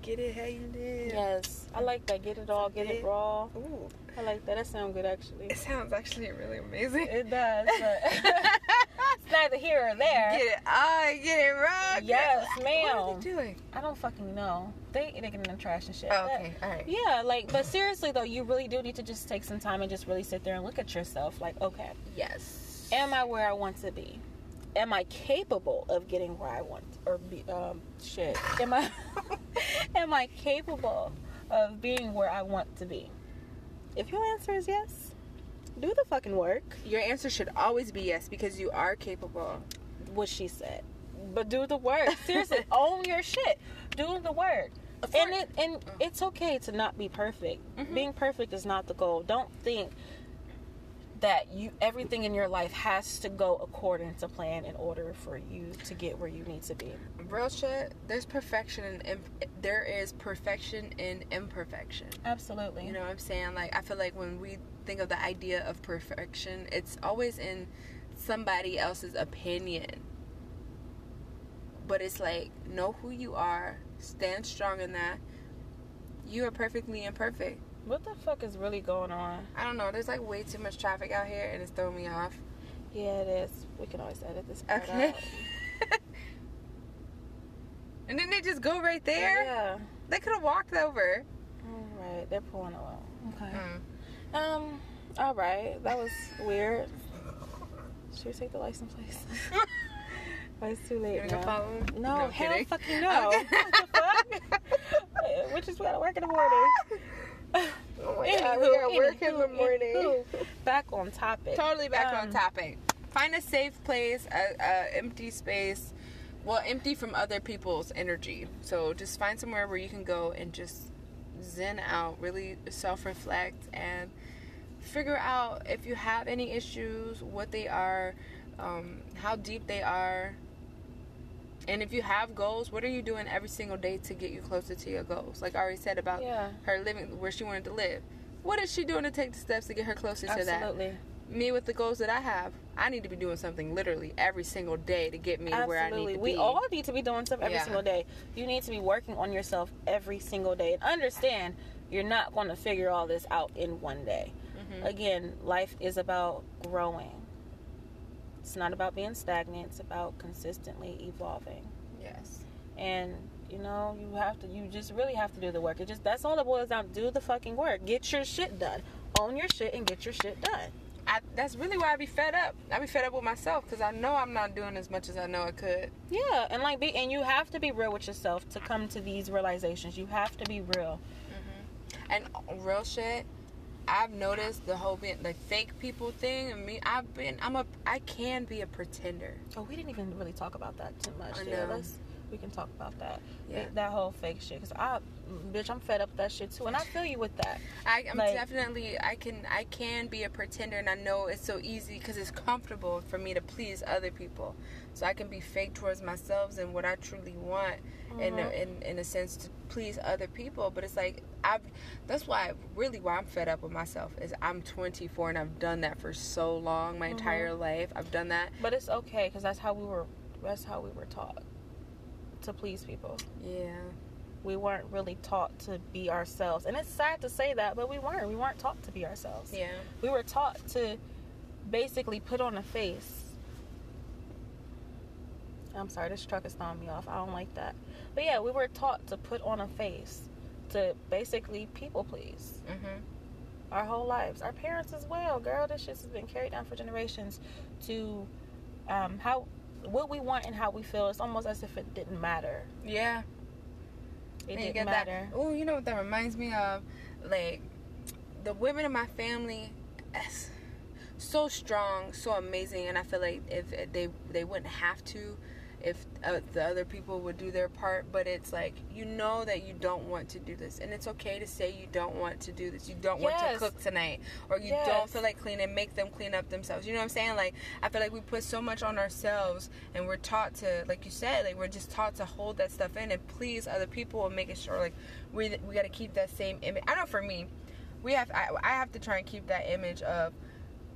Get it how you did. Yes, I like that. Get it all, get it It- raw. Ooh, I like that. That sounds good, actually. it sounds actually really amazing. It does, but it's neither here or there. Get it, I get it wrong. Yes, ma'am. What are they doing? I don't fucking know. They they getting in the trash and shit. Oh, okay, all right. Yeah, like, but seriously though, you really do need to just take some time and just really sit there and look at yourself. Like, okay, Yes. am I where I want to be? Am I capable of getting where I want or be? Um, shit. Am I? am I capable of being where I want to be? If your answer is yes, do the fucking work. Your answer should always be yes because you are capable. What she said, but do the work. Seriously, own your shit. Do the work. And it and it's okay to not be perfect. Mhm. Being perfect is not the goal. Don't think that you everything in your life has to go according to plan in order for you to get where you need to be. Real shit. There's perfection in imp- there is perfection in imperfection. Absolutely. You know what I'm saying? Like I feel like when we think of the idea of perfection, it's always in somebody else's opinion. But it's like know who you are, stand strong in that. You are perfectly imperfect. what the fuck is really going on? I don't know. There's like way too much traffic out here, and it's throwing me off. Yeah, it is. We can always edit this part Okay. out. and then they just go right there. Yeah. They could have walked over. All right. They're pulling along. Okay. Mm. Um. All right. That was weird. Should we take the license, please? oh, it's too late You wanna now. No, No, hell kidding. fucking no. Fuck? Which is we gotta work in the morning. Oh my god, we got work in the morning. anywho, Back on topic. Totally back on Um, topic. Find a safe place, a, a empty space. Well, empty from other people's energy. So just find somewhere where you can go and just zen out, really self-reflect, and figure out if you have any issues, what they are, um, how deep they are, and if you have goals, what are you doing every single day to get you closer to your goals? Like I already said about Yeah. her living where she wanted to live. What is she doing to take the steps to get her closer to that? Absolutely. me with the goals that I have, I need to be doing something literally every single day to get me to where I need to We be. We all need to be doing stuff every Yeah. single day. You need to be working on yourself every single day. And understand you're not going to figure all this out in one day. Mhm. Again, life is about growing. It's not about being stagnant, it's about consistently evolving. Yes. And you know, you have to you just really have to do the work. It just that's all it boils down. Do the fucking work. Get your shit done. Own your shit and get your shit done. I, that's really why I be fed up. I be fed up with myself because I know I'm not doing as much as I know I could. Yeah, and like be and you have to be real with yourself to come to these realizations. You have to be real. Mm-hmm. And real shit, I've noticed the whole being the fake people thing. I mean, I've been, I'm a, I can be a pretender. Oh, we didn't even really talk about that too much. I know. let's we can talk about that. Yeah. That whole fake shit. Cause I, bitch, I'm fed up with that shit too, and I feel you with that. I, I'm Like- definitely, I can, I can be a pretender, and I know it's so easy because it's comfortable for me to please other people. So I can be fake towards myself and what I truly want, in, a, Mhm. in in a sense to please other people. But it's like I've, that's why really why I'm fed up with myself is I'm 24 and I've done that for so long, my Mhm. entire life. I've done that. But it's okay, cause that's how we were. That's how we were taught to please people. Yeah. We weren't really taught to be ourselves, and it's sad to say that, but we weren't. We weren't taught to be ourselves. Yeah. We were taught to basically put on a face. I'm sorry, this truck is throwing me off. I don't like that. But yeah, we were taught to put on a face, to basically people please Mhm. our whole lives. Our parents as well, girl. This shit has been carried down for generations. To um, how what we want and how we feel. It's almost as if it didn't matter. Yeah. It And didn't matter. Oh, you know what that reminds me of? Like the women in my family, so strong, so amazing, and I feel like if they they wouldn't have to, if uh, the other people would do their part but it's like you know that you don't want to do this and it's okay to say you don't want to do this you don't want to cook tonight or you Yes. don't feel like cleaning make them clean up themselves you know what i'm saying like i feel like we put so much on ourselves and we're taught to like you said like we're just taught to hold that stuff in and please other people and making sure like we, we got to keep that same image i know for me we have I, I have to try and keep that image of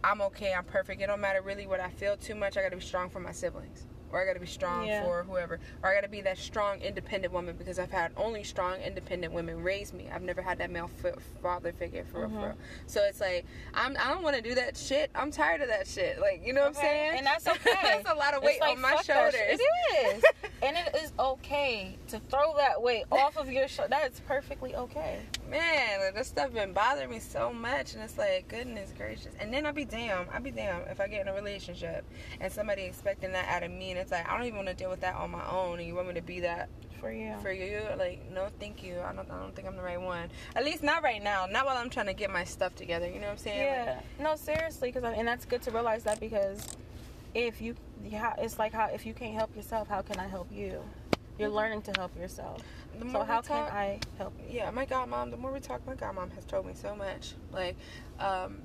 I'm okay, I'm perfect. It don't matter really what I feel too much. I got to be strong for my siblings. Or I got to be strong Yeah. for whoever. Or I got to be that strong, independent woman because I've had only strong, independent women raise me. I've never had that male f- father figure for real, for Mhm. real. So it's like I'm, I don't want to do that shit. I'm tired of that shit. Like you know what I'm saying? and that's okay. that's a lot of weight like, on my shoulders. shit. It is. and it is okay to throw that weight off of your shoulder. That is perfectly okay. Man, like, this stuff been bothering me so much, and it's like, goodness gracious. And then I'd be damn, I'd be damn if I get in a relationship and somebody expecting that out of me, and it's like I don't even want to deal with that on my own, and you want me to be that For you. for you? Like, no, thank you. I don't, I don't think I'm the right one. At least not right now. Not while I'm trying to get my stuff together. You know what I'm saying? Like, Yeah. No, seriously, because and that's good to realize that because if you, yeah, it's like how if you can't help yourself, how can I help you? You're Mhm. learning to help yourself. So how we can I help you? yeah, my godmom, the more we talk, my godmom has told me so much. Like, um,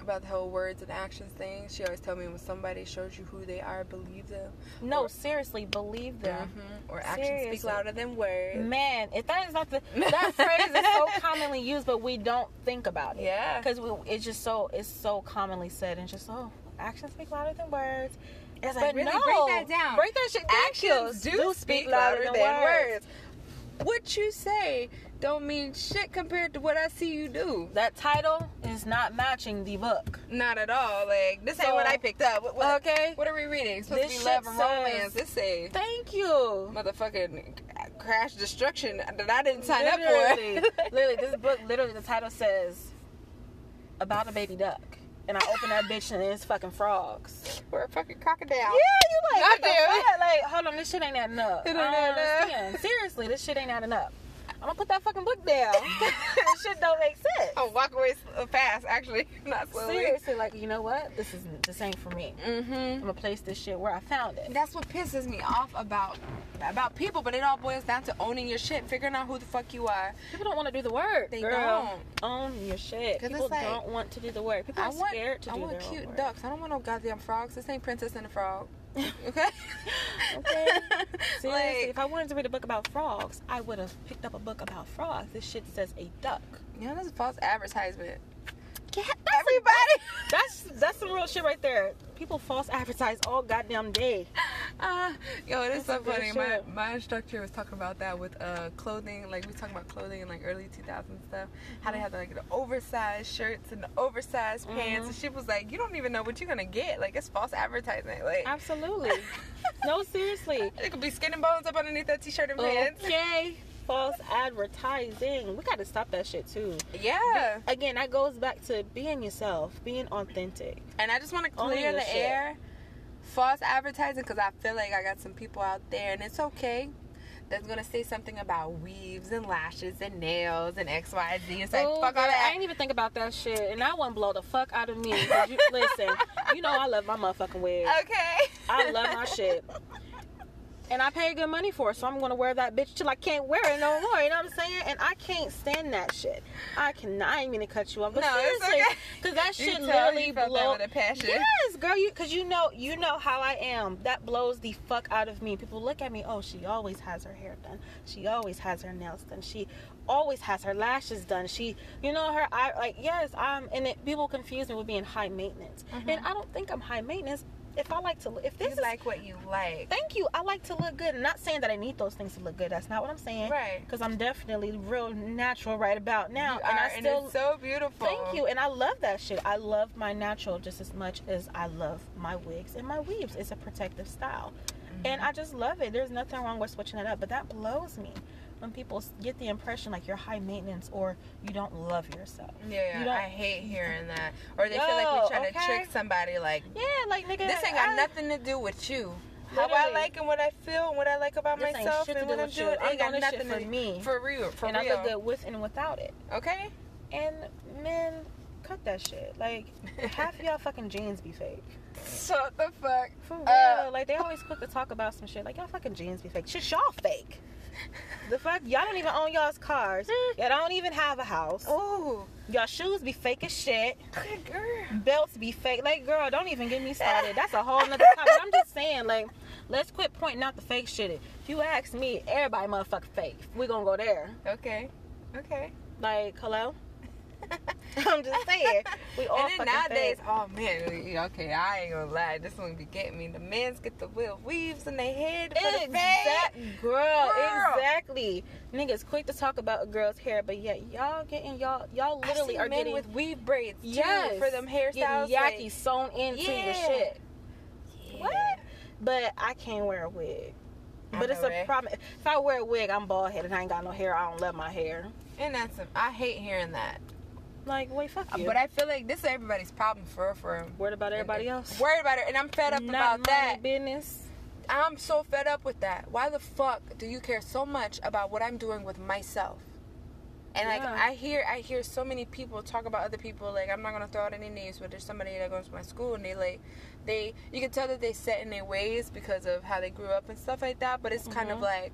about the whole words and actions thing. She always told me when somebody shows you who they are, believe them. No, Or- seriously, believe them. Mhm. Or actions speak louder than words. Man, if that is not the that phrase is so commonly used, but we don't think about it. Yeah. because it's just so it's so commonly said and just oh actions speak louder than words. It's But like, really no, break that down. Break that shit down. Actions do, speak louder, than, words. What you say don't mean shit compared to what I see you do. That title is not matching the book. Not at all. Like this ain't what I picked up. What, what, Okay. what are we reading? It's supposed This to be shit love and romance. This say Thank you. motherfucking crash destruction that I didn't sign literally, up for. literally, this book literally the title says about a baby duck, and I open that bitch and it's fucking frogs. We're a fucking crocodile. Yeah, you like, what the Goddamn. fuck? like, hold on, this shit ain't adding up. It ain't I adding up. Seriously, this shit ain't adding up. I'm gonna put that fucking book down. this shit don't make sense. Walk away fast, actually, not slowly. Seriously, like, you know what? This isn't the same for me. Mm-hmm. I'm gonna place this shit where I found it. That's what pisses me off about about people, but it all boils down to owning your shit, figuring out who the fuck you are. People don't want to do the work. They girl. Don't own your shit. People like- don't want to do the work. People I are want, scared to I do want their own cute work. ducks. I don't want no goddamn frogs. This ain't Princess and the Frog. Okay. Okay. Seriously, like, if I wanted to read a book about frogs, I would have picked up a book about frogs. This shit says a duck. yeah, that's a false advertisement. That's Everybody. That's that's some real shit right there. People false advertise all goddamn day. Uh, yo, it is so funny. My, my instructor was talking about that with uh clothing. Like we talking about clothing in like early 2000s stuff. How they had like the oversized shirts and the oversized pants. Mhm. And she was like, you don't even know what you're gonna get. Like it's false advertising. Like Absolutely. no, seriously. it could be skin and bones up underneath that t-shirt and pants. Okay. False advertising. We got to stop that shit too. Yeah. Again, that goes back to being yourself, being authentic. And I just want to clear the shit. air. False advertising because I feel like I got some people out there, and it's okay. That's gonna say something about weaves and lashes and nails and X, Y, Z. It's like Oh, fuck all girl, I that. ain't even think about that shit, and that one blow the fuck out of me. You, listen, you know I love my motherfucking wig. Okay. I love my shit. And I paid good money for it, so I'm gonna wear that bitch till I can't wear it no more. You know what I'm saying? And I can't stand that shit. I cannot. I ain't mean to cut you off, but No, seriously, okay. because that shit literally you felt that blow. with a passion. Yes, girl, you because you know you know how I am. That blows the fuck out of me. People look at me. Oh, she always has her hair done. She always has her nails done. She always has her lashes done. She, you know, her eye. Like yes, I'm. And it, people confuse me with being high maintenance, Mhm. and I don't think I'm high maintenance. If I like to, look, if this you is like what you like. Thank you. I like to look good. I'm not saying that I need those things to look good. That's not what I'm saying. Right. Because I'm definitely real natural right about now. you and are, I and still it's so beautiful. thank you. And I love that shit. I love my natural just as much as I love my wigs and my weaves. It's a protective style. And Mm-hmm. I just love it. There's nothing wrong with switching it up. But that blows me when people get the impression like you're high maintenance or you don't love yourself. Yeah, You I hate hearing that. Or they feel like Yo, we're trying to trick somebody. Like Yeah, like nigga. this ain't got I- nothing to do with you. How I like and what I feel and what I like about This myself and what I'm doing I'm ain't got doing this shit nothing for to me. For real, for real. and I real. look good with and without it. Okay. And men, cut that shit. Like half of y'all fucking jeans be fake. Shut the fuck. For real. Uh, like they always quick to talk about some shit. Like y'all fucking jeans be fake. Shit, y'all fake. The fuck? Y'all don't even own y'all's cars. Mm. Y'all don't even have a house. Oh, Y'all shoes be fake as shit. good girl. Belts be fake. Like, girl, don't even get me started. That's a whole nother topic. I'm just saying, like, let's quit pointing out the fake shit. If you ask me, everybody motherfucker fake. we gonna go there. Okay, okay. Like, hello? I'm just saying. We all and then nowadays, oh man, okay, I ain't gonna lie, this one be getting me. The men's get the wheel weaves in their head for the Exact, girl, Girl. exactly. Niggas quick to talk about a girl's hair, but yet y'all getting y'all y'all literally are men getting with weave braids too yes for them hairstyles. yaki like- sewn into your shit. Yeah. What? But I can't wear a wig. I But it's a problem. If I wear a wig, I'm bald headed. I ain't got no hair. I don't love my hair. And that's a, I hate hearing that. Like, wait, fuck you. But I feel like this is everybody's problem for for worried about everybody else. Worried about it, and I'm fed up Not about my that. business. I'm so fed up with that. Why the fuck do you care so much about what I'm doing with myself? And like I hear I hear so many people talk about other people like I'm not gonna throw out any names but there's somebody that goes to my school and they like they you can tell that they set in their ways because of how they grew up and stuff like that but it's kind of Mhm. like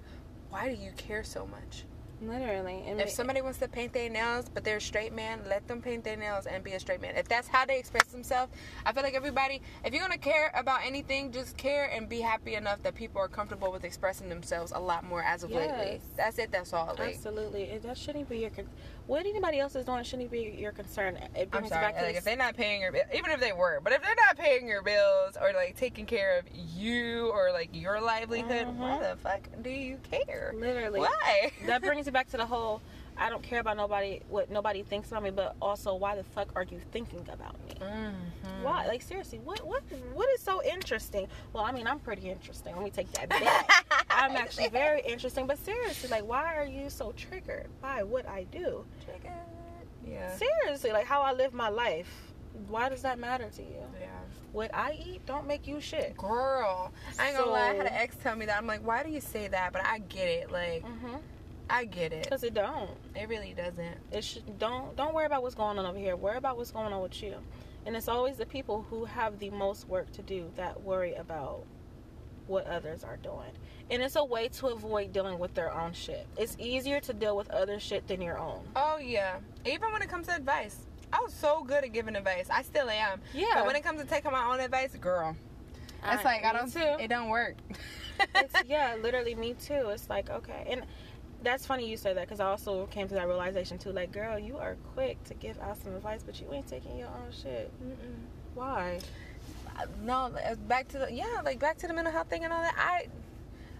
why do you care so much? Literally. And If somebody wants to paint their nails, but they're a straight man, let them paint their nails and be a straight man. If that's how they express themselves, I feel like everybody, if you're gonna care about anything, just care and be happy enough that people are comfortable with expressing themselves a lot more as of lately. That's it. That's all. Like, Absolutely. That shouldn't be your. Con- what anybody else is doing shouldn't be your concern. It I'm brings sorry. back to Like, this- if they're not paying your, bill, even if they were, but if they're not paying your bills or like taking care of you or like your livelihood, why Mhm. the fuck do you care? literally. Why? that brings it back to the whole I don't care about nobody what nobody thinks about me, but also why the fuck are you thinking about me? Mhm. Why? Like seriously, what what what is so interesting? Well, I mean, I'm pretty interesting. Let me take that back. I'm actually very interesting, but seriously, like why are you so triggered by what I do? Triggered. Yeah. Seriously, like how I live my life. Why does that matter to you? Yeah. What I eat don't make you shit. Girl, I ain't gonna lie. I had an ex tell me that. I'm like, why do you say that? But I get it. Like, Mm-hmm. I get it. Cause it don't. It really doesn't. It should don't don't worry about what's going on over here. Worry about what's going on with you. And it's always the people who have the most work to do that worry about what others are doing. And it's a way to avoid dealing with their own shit. It's easier to deal with other shit than your own. Oh yeah. Even when it comes to advice, I was so good at giving advice. I still am. Yeah. But when it comes to taking my own advice, girl, it's like I don't. too. It don't work. it's, yeah, literally me too. It's like okay, and that's funny you say that because I also came to that realization too. Like, girl, you are quick to give out some advice, but you ain't taking your own shit. Mm-mm. Why? Uh, No, back to the yeah, like back to the mental health thing and all that. I,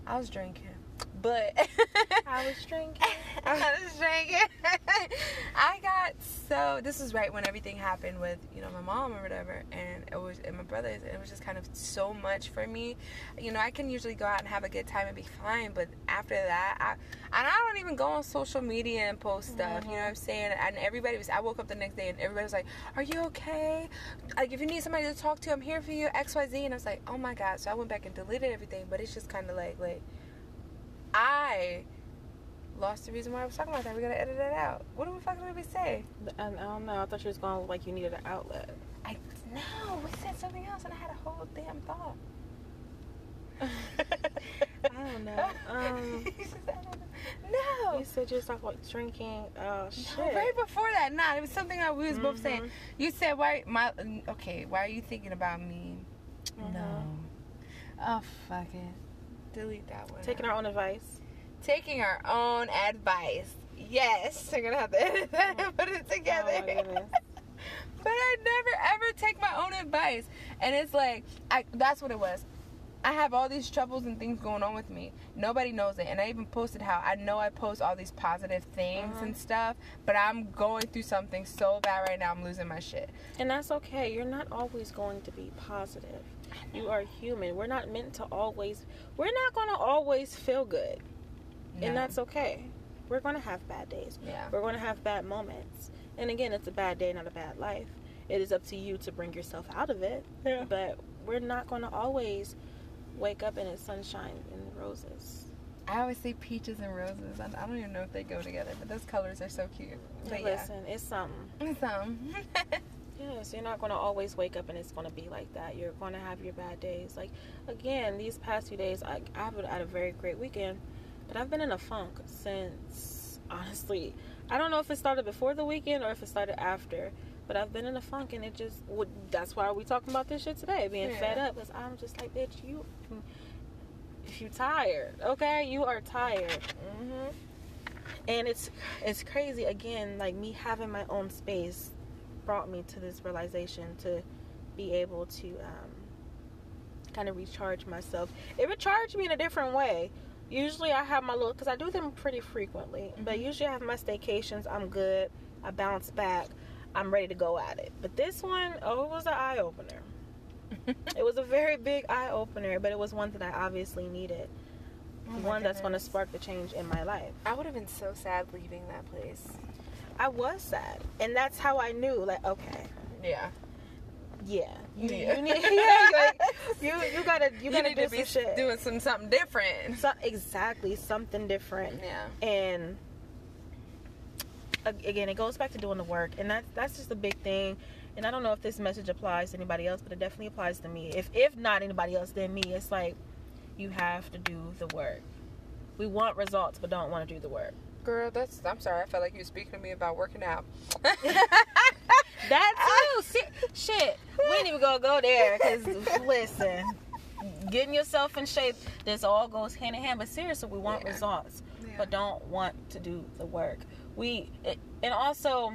I was drinking, but I was drinking. I was drinking. I got so. This was right when everything happened with you know my mom or whatever, and it was and my brothers, and it was just kind of so much for me. You know, I can usually go out and have a good time and be fine, but after that, I and I don't even go on social media and post stuff. You know mm-hmm. what I'm saying? And everybody was. I woke up the next day and everybody was like, "Are you okay? Like, if you need somebody to talk to, I'm here for you." X Y Z, and I was like, "Oh my god!" So I went back and deleted everything, but it's just kind of like like I lost the reason why I was talking about that. We gotta edit that out. What the fuck did we say? I, I don't know. I thought you was going like you needed an outlet. I no, we said something else, and I had a whole damn thought. I don't know. Um, You said that. no. you said you talking about drinking. Oh shit. No, right before that, nah, it was something that we was both saying. Mhm. You said why my okay, why are you thinking about me? Mhm. No. Oh fuck it. Delete that one. Taking our own advice. taking our own advice. Yes, we're gonna have to edit that and put it together. Oh, but I never ever take my own advice, and it's like I that's what it was. I have all these troubles and things going on with me. Nobody knows it, and I even posted how I know I post all these positive things Uh-huh. and stuff, but I'm going through something so bad right now. I'm losing my shit. And that's okay. You're not always going to be positive. You are human. We're not meant to always. We're not going to always feel good, and that's okay. We're going to have bad days. yeah. We're going to have bad moments. And again, it's a bad day, not a bad life. It is up to you to bring yourself out of it. Yeah. But we're not going to always wake up and it's sunshine and roses. I always say peaches and roses. I, I don't even know if they go together, but those colors are so cute. But yeah, Listen, it's something. it's something. some. Yes, you're not going to always wake up and it's going to be like that. You're going to have your bad days. Like, again, these past few days, I, I've had a very great weekend, but I've been in a funk since, honestly, I don't know if it started before the weekend or if it started after, but I've been in a funk and it just, would, that's why we talking about this shit today, being fed up, because I'm just like, bitch, you, if you tired, okay? You are tired hmm and it's it's crazy again like me having my own space brought me to this realization to be able to um, kind of recharge myself. It recharged me in a different way. Usually i have my little because i do them pretty frequently but usually i have my staycations i'm good i bounce back i'm ready to go at it. But this one oh it was an eye-opener. It was a very big eye-opener but it was one that i obviously needed. Oh one that's going to spark the change in my life. I would have been so sad leaving that place. I was sad, and that's how I knew. Like, okay, Yeah. yeah, you, Yeah. you need, yeah, like, you you gotta you, You gotta do to be some shit. doing some something different. So, exactly something different, Yeah. and again, it goes back to doing the work, and that's that's just a big thing. And I don't know if this message applies to anybody else, but it definitely applies to me. If if not anybody else, then me. It's like you have to do the work. We want results, but don't want to do the work. Girl, that's. I'm sorry. I felt like you were speaking to me about working out. That too. See, shit. We ain't even gonna go there because listen, getting yourself in shape. This all goes hand in hand. But seriously, we want Yeah. results, Yeah. but don't want to do the work. We it, and also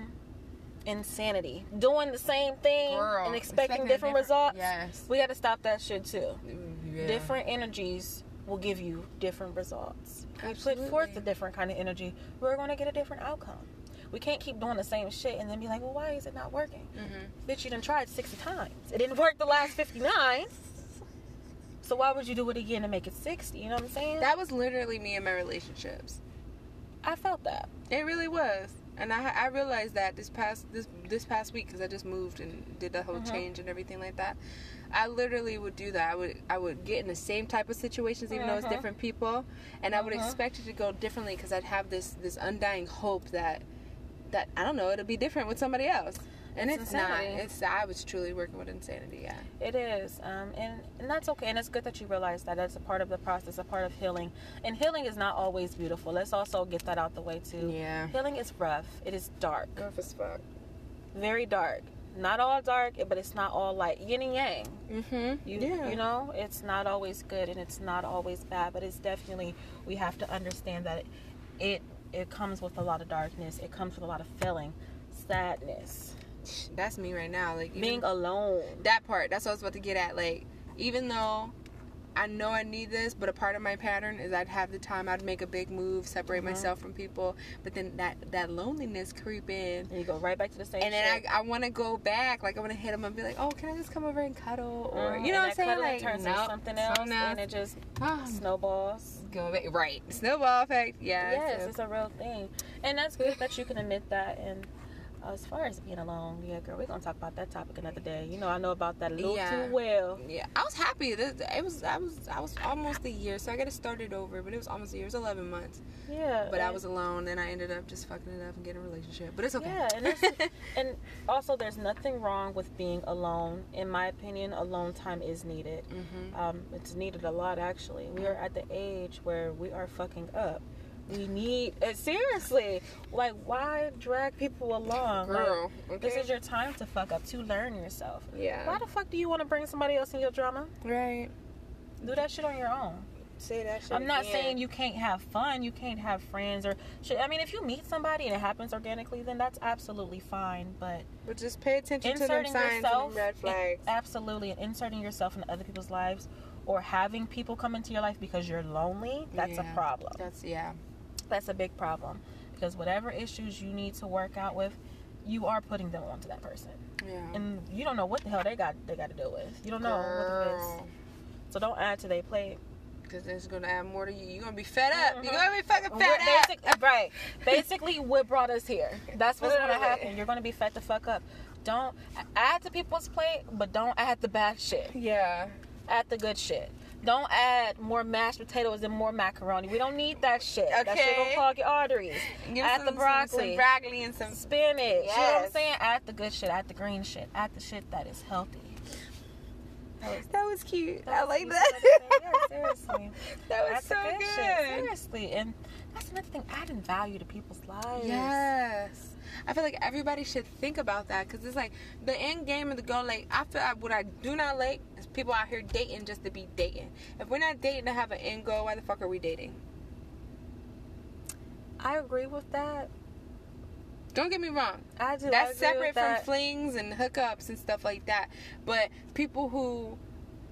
insanity. Doing the same thing Girl, and expecting, expecting different, results. Yes. We got to stop that shit too. Mm, yeah. Different energies will give you different results. We put forth a different kind of energy. We're going to get a different outcome. We can't keep doing the same shit and then be like, well, why is it not working? Mhm. Bitch, you done tried 60 times. It didn't work the last 59. So why would you do it again and make it 60? You know what I'm saying? That was literally me in my relationships. I felt that. It really was, and I I realized that this past this this past week because I just moved and did the whole Mhm. change and everything like that. I literally would do that. I would I would get in the same type of situations, even though it's Mhm. different people, and I would Mhm. expect it to go differently because I'd have this this undying hope that that I don't know it'll be different with somebody else, and It's it's, not. It's I was truly working with insanity. Yeah. It is. Um, and, and that's okay. And it's good that you realize that. That's a part of the process, a part of healing. And healing is not always beautiful. Let's also get that out the way, too. Yeah. Healing is rough, it is dark. Rough as fuck. Very dark. Not all dark, but it's not all like yin and yang. Mm-hmm. You, yeah. you know, it's not always good and it's not always bad, but it's definitely we have to understand that it it, it comes with a lot of darkness. It comes with a lot of feeling, sadness, That's me right now. Like even- being alone. that part that's what i was about to get at like even though i know i need this but a part of my pattern is i'd have the time i'd make a big move separate Mhm. myself from people but then that that loneliness creep in And you go right back to the same and then shit. I, I want to go back, like I want to hit them and be like, "Oh, can I just come over and cuddle?" Or Mhm. you know And what I'm saying? Like, turns nope, into something else, something and it just Ah, snowballs. go back. Right, snowball effect. Yeah. yes, so- it's a real thing, and that's good that you can admit that. And as far as being alone, yeah, girl, we're gonna talk about that topic another day. You know, I know about that a little Yeah. too well. yeah, I was happy. It was, I was, I was almost a year, so I got to start it over. But it was almost a year. It was 11 months. Yeah, But I was alone, and I ended up just fucking it up and getting a relationship. But it's okay. Yeah, and and also there's nothing wrong with being alone. In my opinion, alone time is needed. mm-hmm. Um, it's needed a lot actually. We are at the age where we are fucking up. We need uh, seriously. Like, why drag people along? Like, Girl, okay. this is your time to fuck up to learn yourself. yeah. Why the fuck do you want to bring somebody else in your drama? Right. Do that shit on your own. Say that shit. I'm not again. saying you can't have fun, you can't have friends or shit. I mean, if you meet somebody and it happens organically, then that's absolutely fine. But But just pay attention to them signs yourself, and red flags. in- absolutely, and inserting yourself into other people's lives or having people come into your life because you're lonely, that's Yeah. a problem. That's yeah. That's a big problem because whatever issues you need to work out with, you are putting them onto that person, Yeah. and you don't know what the hell they got they got to deal with. You don't know what it is. Girl. So don't add to their plate. Because it's gonna add more to you. You're gonna be fed up. Mhm. You're gonna be fucking fed up. basic- right. Basically, what brought us here. That's what's going to happen. You're going to be fed the fuck up. Don't add to people's plate, but don't add the bad shit. Yeah. Add the good shit. Don't add more mashed potatoes and more macaroni. We don't need that shit. That shit Okay. gonna clog your arteries. Give add some, the broccoli, some broccoli, and some. spinach. You know what I'm saying? Add the good shit. Add the green shit. Add the shit that is healthy. That was, That was cute. that I was like cute. that. Yeah, seriously. that was Add so good. good. Seriously, and that's another thing. Adding value to people's lives. Yes. I feel like everybody should think about that because it's like the end game of the goal. Like, I feel like what I do not like people out here dating just to be dating. If we're not dating to have an end goal, why the fuck are we dating? I agree with that. Don't get me wrong. I do. I That's agree separate from that. flings and hookups and stuff like that. But people who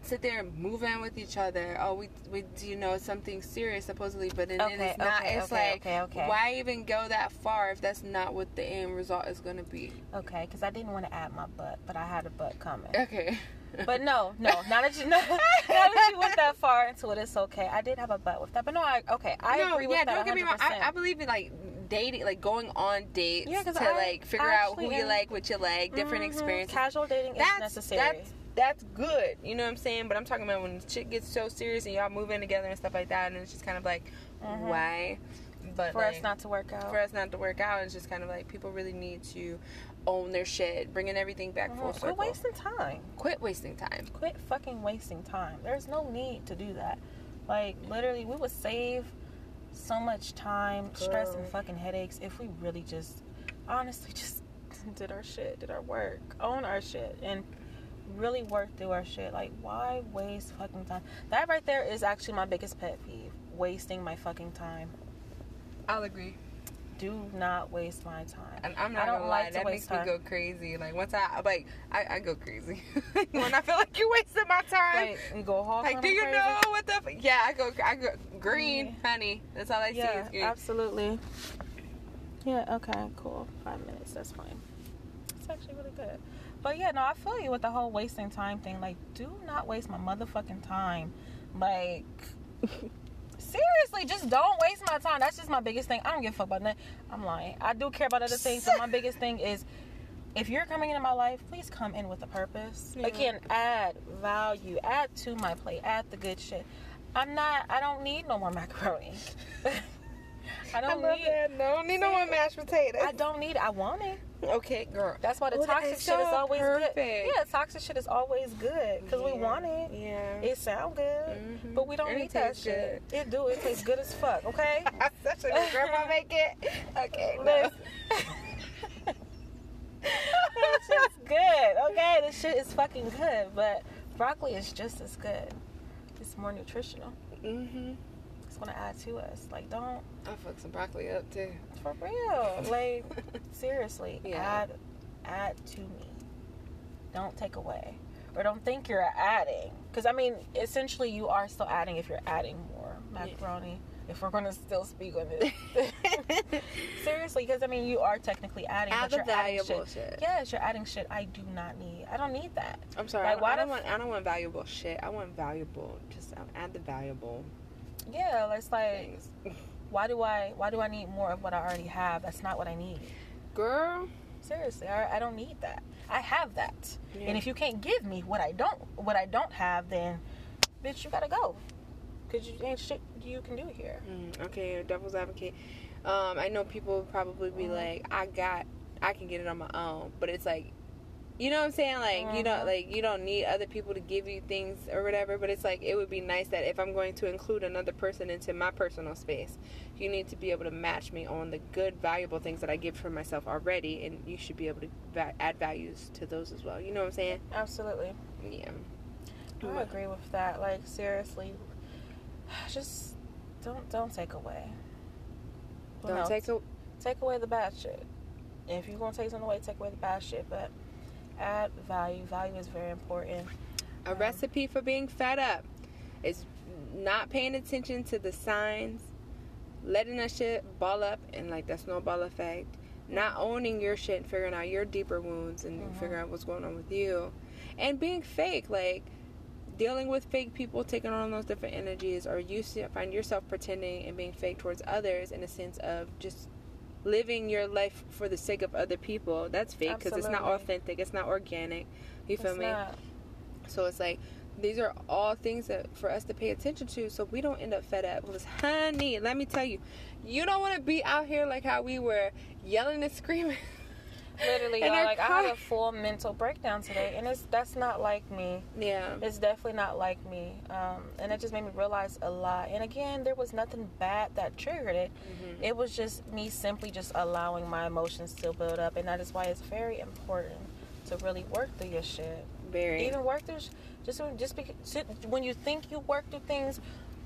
sit there and move in with each other, oh, we, we you know, something serious supposedly, but then Okay, it's not. okay, it's okay, like, okay, okay. why even go that far if that's not what the end result is going to be? Okay, because I didn't want to add my butt, but I had a butt coming. Okay. But no, no, now that you know, now that you went that far into it, it's okay. I did have a butt with that, but no, I okay, I no, agree with yeah, that. don't get me wrong. I, I believe in like dating, like going on dates Yeah, to I like figure out who you like, what you like, different Mhm. experiences. Casual dating is That's necessary. that's that's good. You know what I'm saying? But I'm talking about when shit gets so serious and y'all move in together and stuff like that, and it's just kind of like, Mhm. why? But for like, us not to work out. for us not to work out, it's just kind of like people really need to own their shit, bringing everything back full Mhm. circle. Quit wasting time. Quit wasting time. Quit fucking wasting time. There's no need to do that. Like literally, we would save so much time, stress, and fucking headaches if we really just, honestly, just did our shit, did our work, own our shit, and really work through our shit. Like, why waste fucking time? That right there is actually my biggest pet peeve: wasting my fucking time. I'll agree. Do not waste my time. And I'm I not don't gonna like lie, to that makes me go crazy. Like once I like, I, I go crazy when I feel like you wasted my time. Like, you go hard. Like, do you know what the? F-? Yeah, I go. I go green, Yeah. honey. That's all I see Yeah, is green. absolutely. Yeah, okay, cool. Five minutes, that's fine. It's actually really good. But yeah, no, I feel you with the whole wasting time thing. Like, do not waste my motherfucking time. Like, seriously, just don't waste my time. That's just my biggest thing. I don't give a fuck about that. I'm lying. I do care about other things, but my biggest thing is if you're coming into my life, please come in with a purpose. Yeah. Again, add value, add to my plate, add the good shit. I'm not, I don't need no more macaroni. I I don't love need that. No, don't need no more mashed potatoes. I don't need it. I want it. Okay, girl. That's why the toxic shit is always perfect. good. Yeah, toxic shit is always good because we want it. Yeah. It sound good, Mhm. but we don't need that shit. It do. It tastes good as fuck. Okay. A good grandma make it. Okay, no. This shit's good. Okay, this shit is fucking good, but broccoli is just as good. It's more nutritional. Mhm. It's gonna add to us. Like, don't I fuck some broccoli up too. for real. Like, seriously, Yeah. add add to me. Don't take away, or don't think you're adding. Because I mean, essentially, you are still adding if you're adding more macaroni. If we're gonna still speak on this, seriously, because I mean, you are technically adding. Add but the you're adding valuable shit. shit. Yes, you're adding shit I do not need. I don't need that. I'm sorry. Like, I, why I don't want. I don't want valuable shit. I want valuable. Just um, add the valuable Yeah, it's like, things. why do I why do I need more of what I already have? That's not what I need. Girl. Seriously, I, I don't need that. I have that. Yeah. And if you can't give me what I don't what I don't have, then bitch, you gotta go. Cause you ain't shit you can do here. Mm, okay, devil's advocate. Um, I know people probably be Mhm. like, I got, I can get it on my own, but it's like, you know what I'm saying? Like, you don't Mhm. like you don't need other people to give you things or whatever. But it's like it would be nice that if I'm going to include another person into my personal space, you need to be able to match me on the good, valuable things that I give for myself already, and you should be able to va- add values to those as well. You know what I'm saying? Absolutely. Yeah. I agree with that. Like seriously, just don't don't take away. Well, Don't no, take a take away the bad shit. If you're gonna take something away, take away the bad shit. But add value. Value is very important. A Um, recipe for being fed up is not paying attention to the signs, letting that shit ball up and like that snowball effect, not owning your shit and figuring out your deeper wounds and Mhm. figuring out what's going on with you, and being fake, like dealing with fake people, taking on those different energies, or you find yourself pretending and being fake towards others in a sense of just living your life for the sake of other people. That's fake because it's not authentic, it's not organic. You feel It's me? not. So it's like these are all things that for us to pay attention to so we don't end up fed up because honey let me tell you you don't want to be out here like how we were yelling and screaming Literally, y'all, like I had a full mental breakdown today, and it's that's not like me. yeah It's definitely not like me, um, and it just made me realize a lot. And again, there was nothing bad that triggered it. Mm-hmm. It was just me simply just allowing my emotions to build up, and that is why it's very important to really work through your shit. very Even work through, just just because when you think you work through things,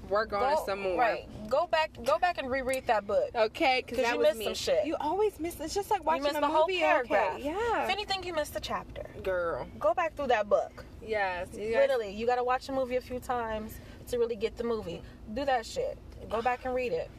work on go, it some more Right, go back, go back and reread that book. okay because you missed me some shit. you always miss it's just like watching you missed a the whole movie paragraph. okay yeah If anything, you missed a chapter. girl Go back through that book. yes you guys- Literally, you gotta watch a movie a few times to really get the movie. Do that shit. Go back and read it.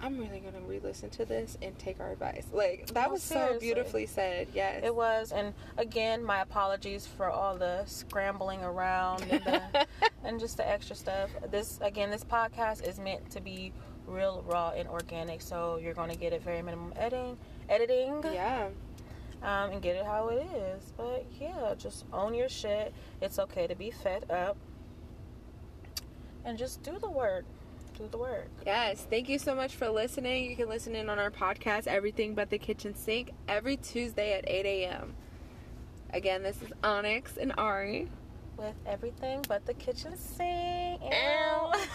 I'm really gonna re-listen to this and take our advice. Like that was so beautifully said. Yes. It was, and again, my apologies for all the scrambling around and, the, and just the extra stuff. This again, this podcast is meant to be real, raw, and organic. So you're gonna get it very minimum editing, editing, yeah. um, and get it how it is. But yeah, just own your shit. It's okay to be fed up, and just do the work. Do the work. Yes. Thank you so much for listening. You can listen in on our podcast, Everything But the Kitchen Sink, every Tuesday at 8 a.m. Again, this is Onyx and Ari. with everything but the kitchen sink. Ew. I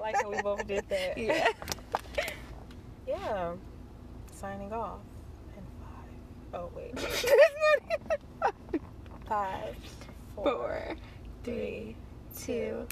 like how we both did that. Yeah. Yeah. Signing off. In five. Oh wait. Five. Four, three, two,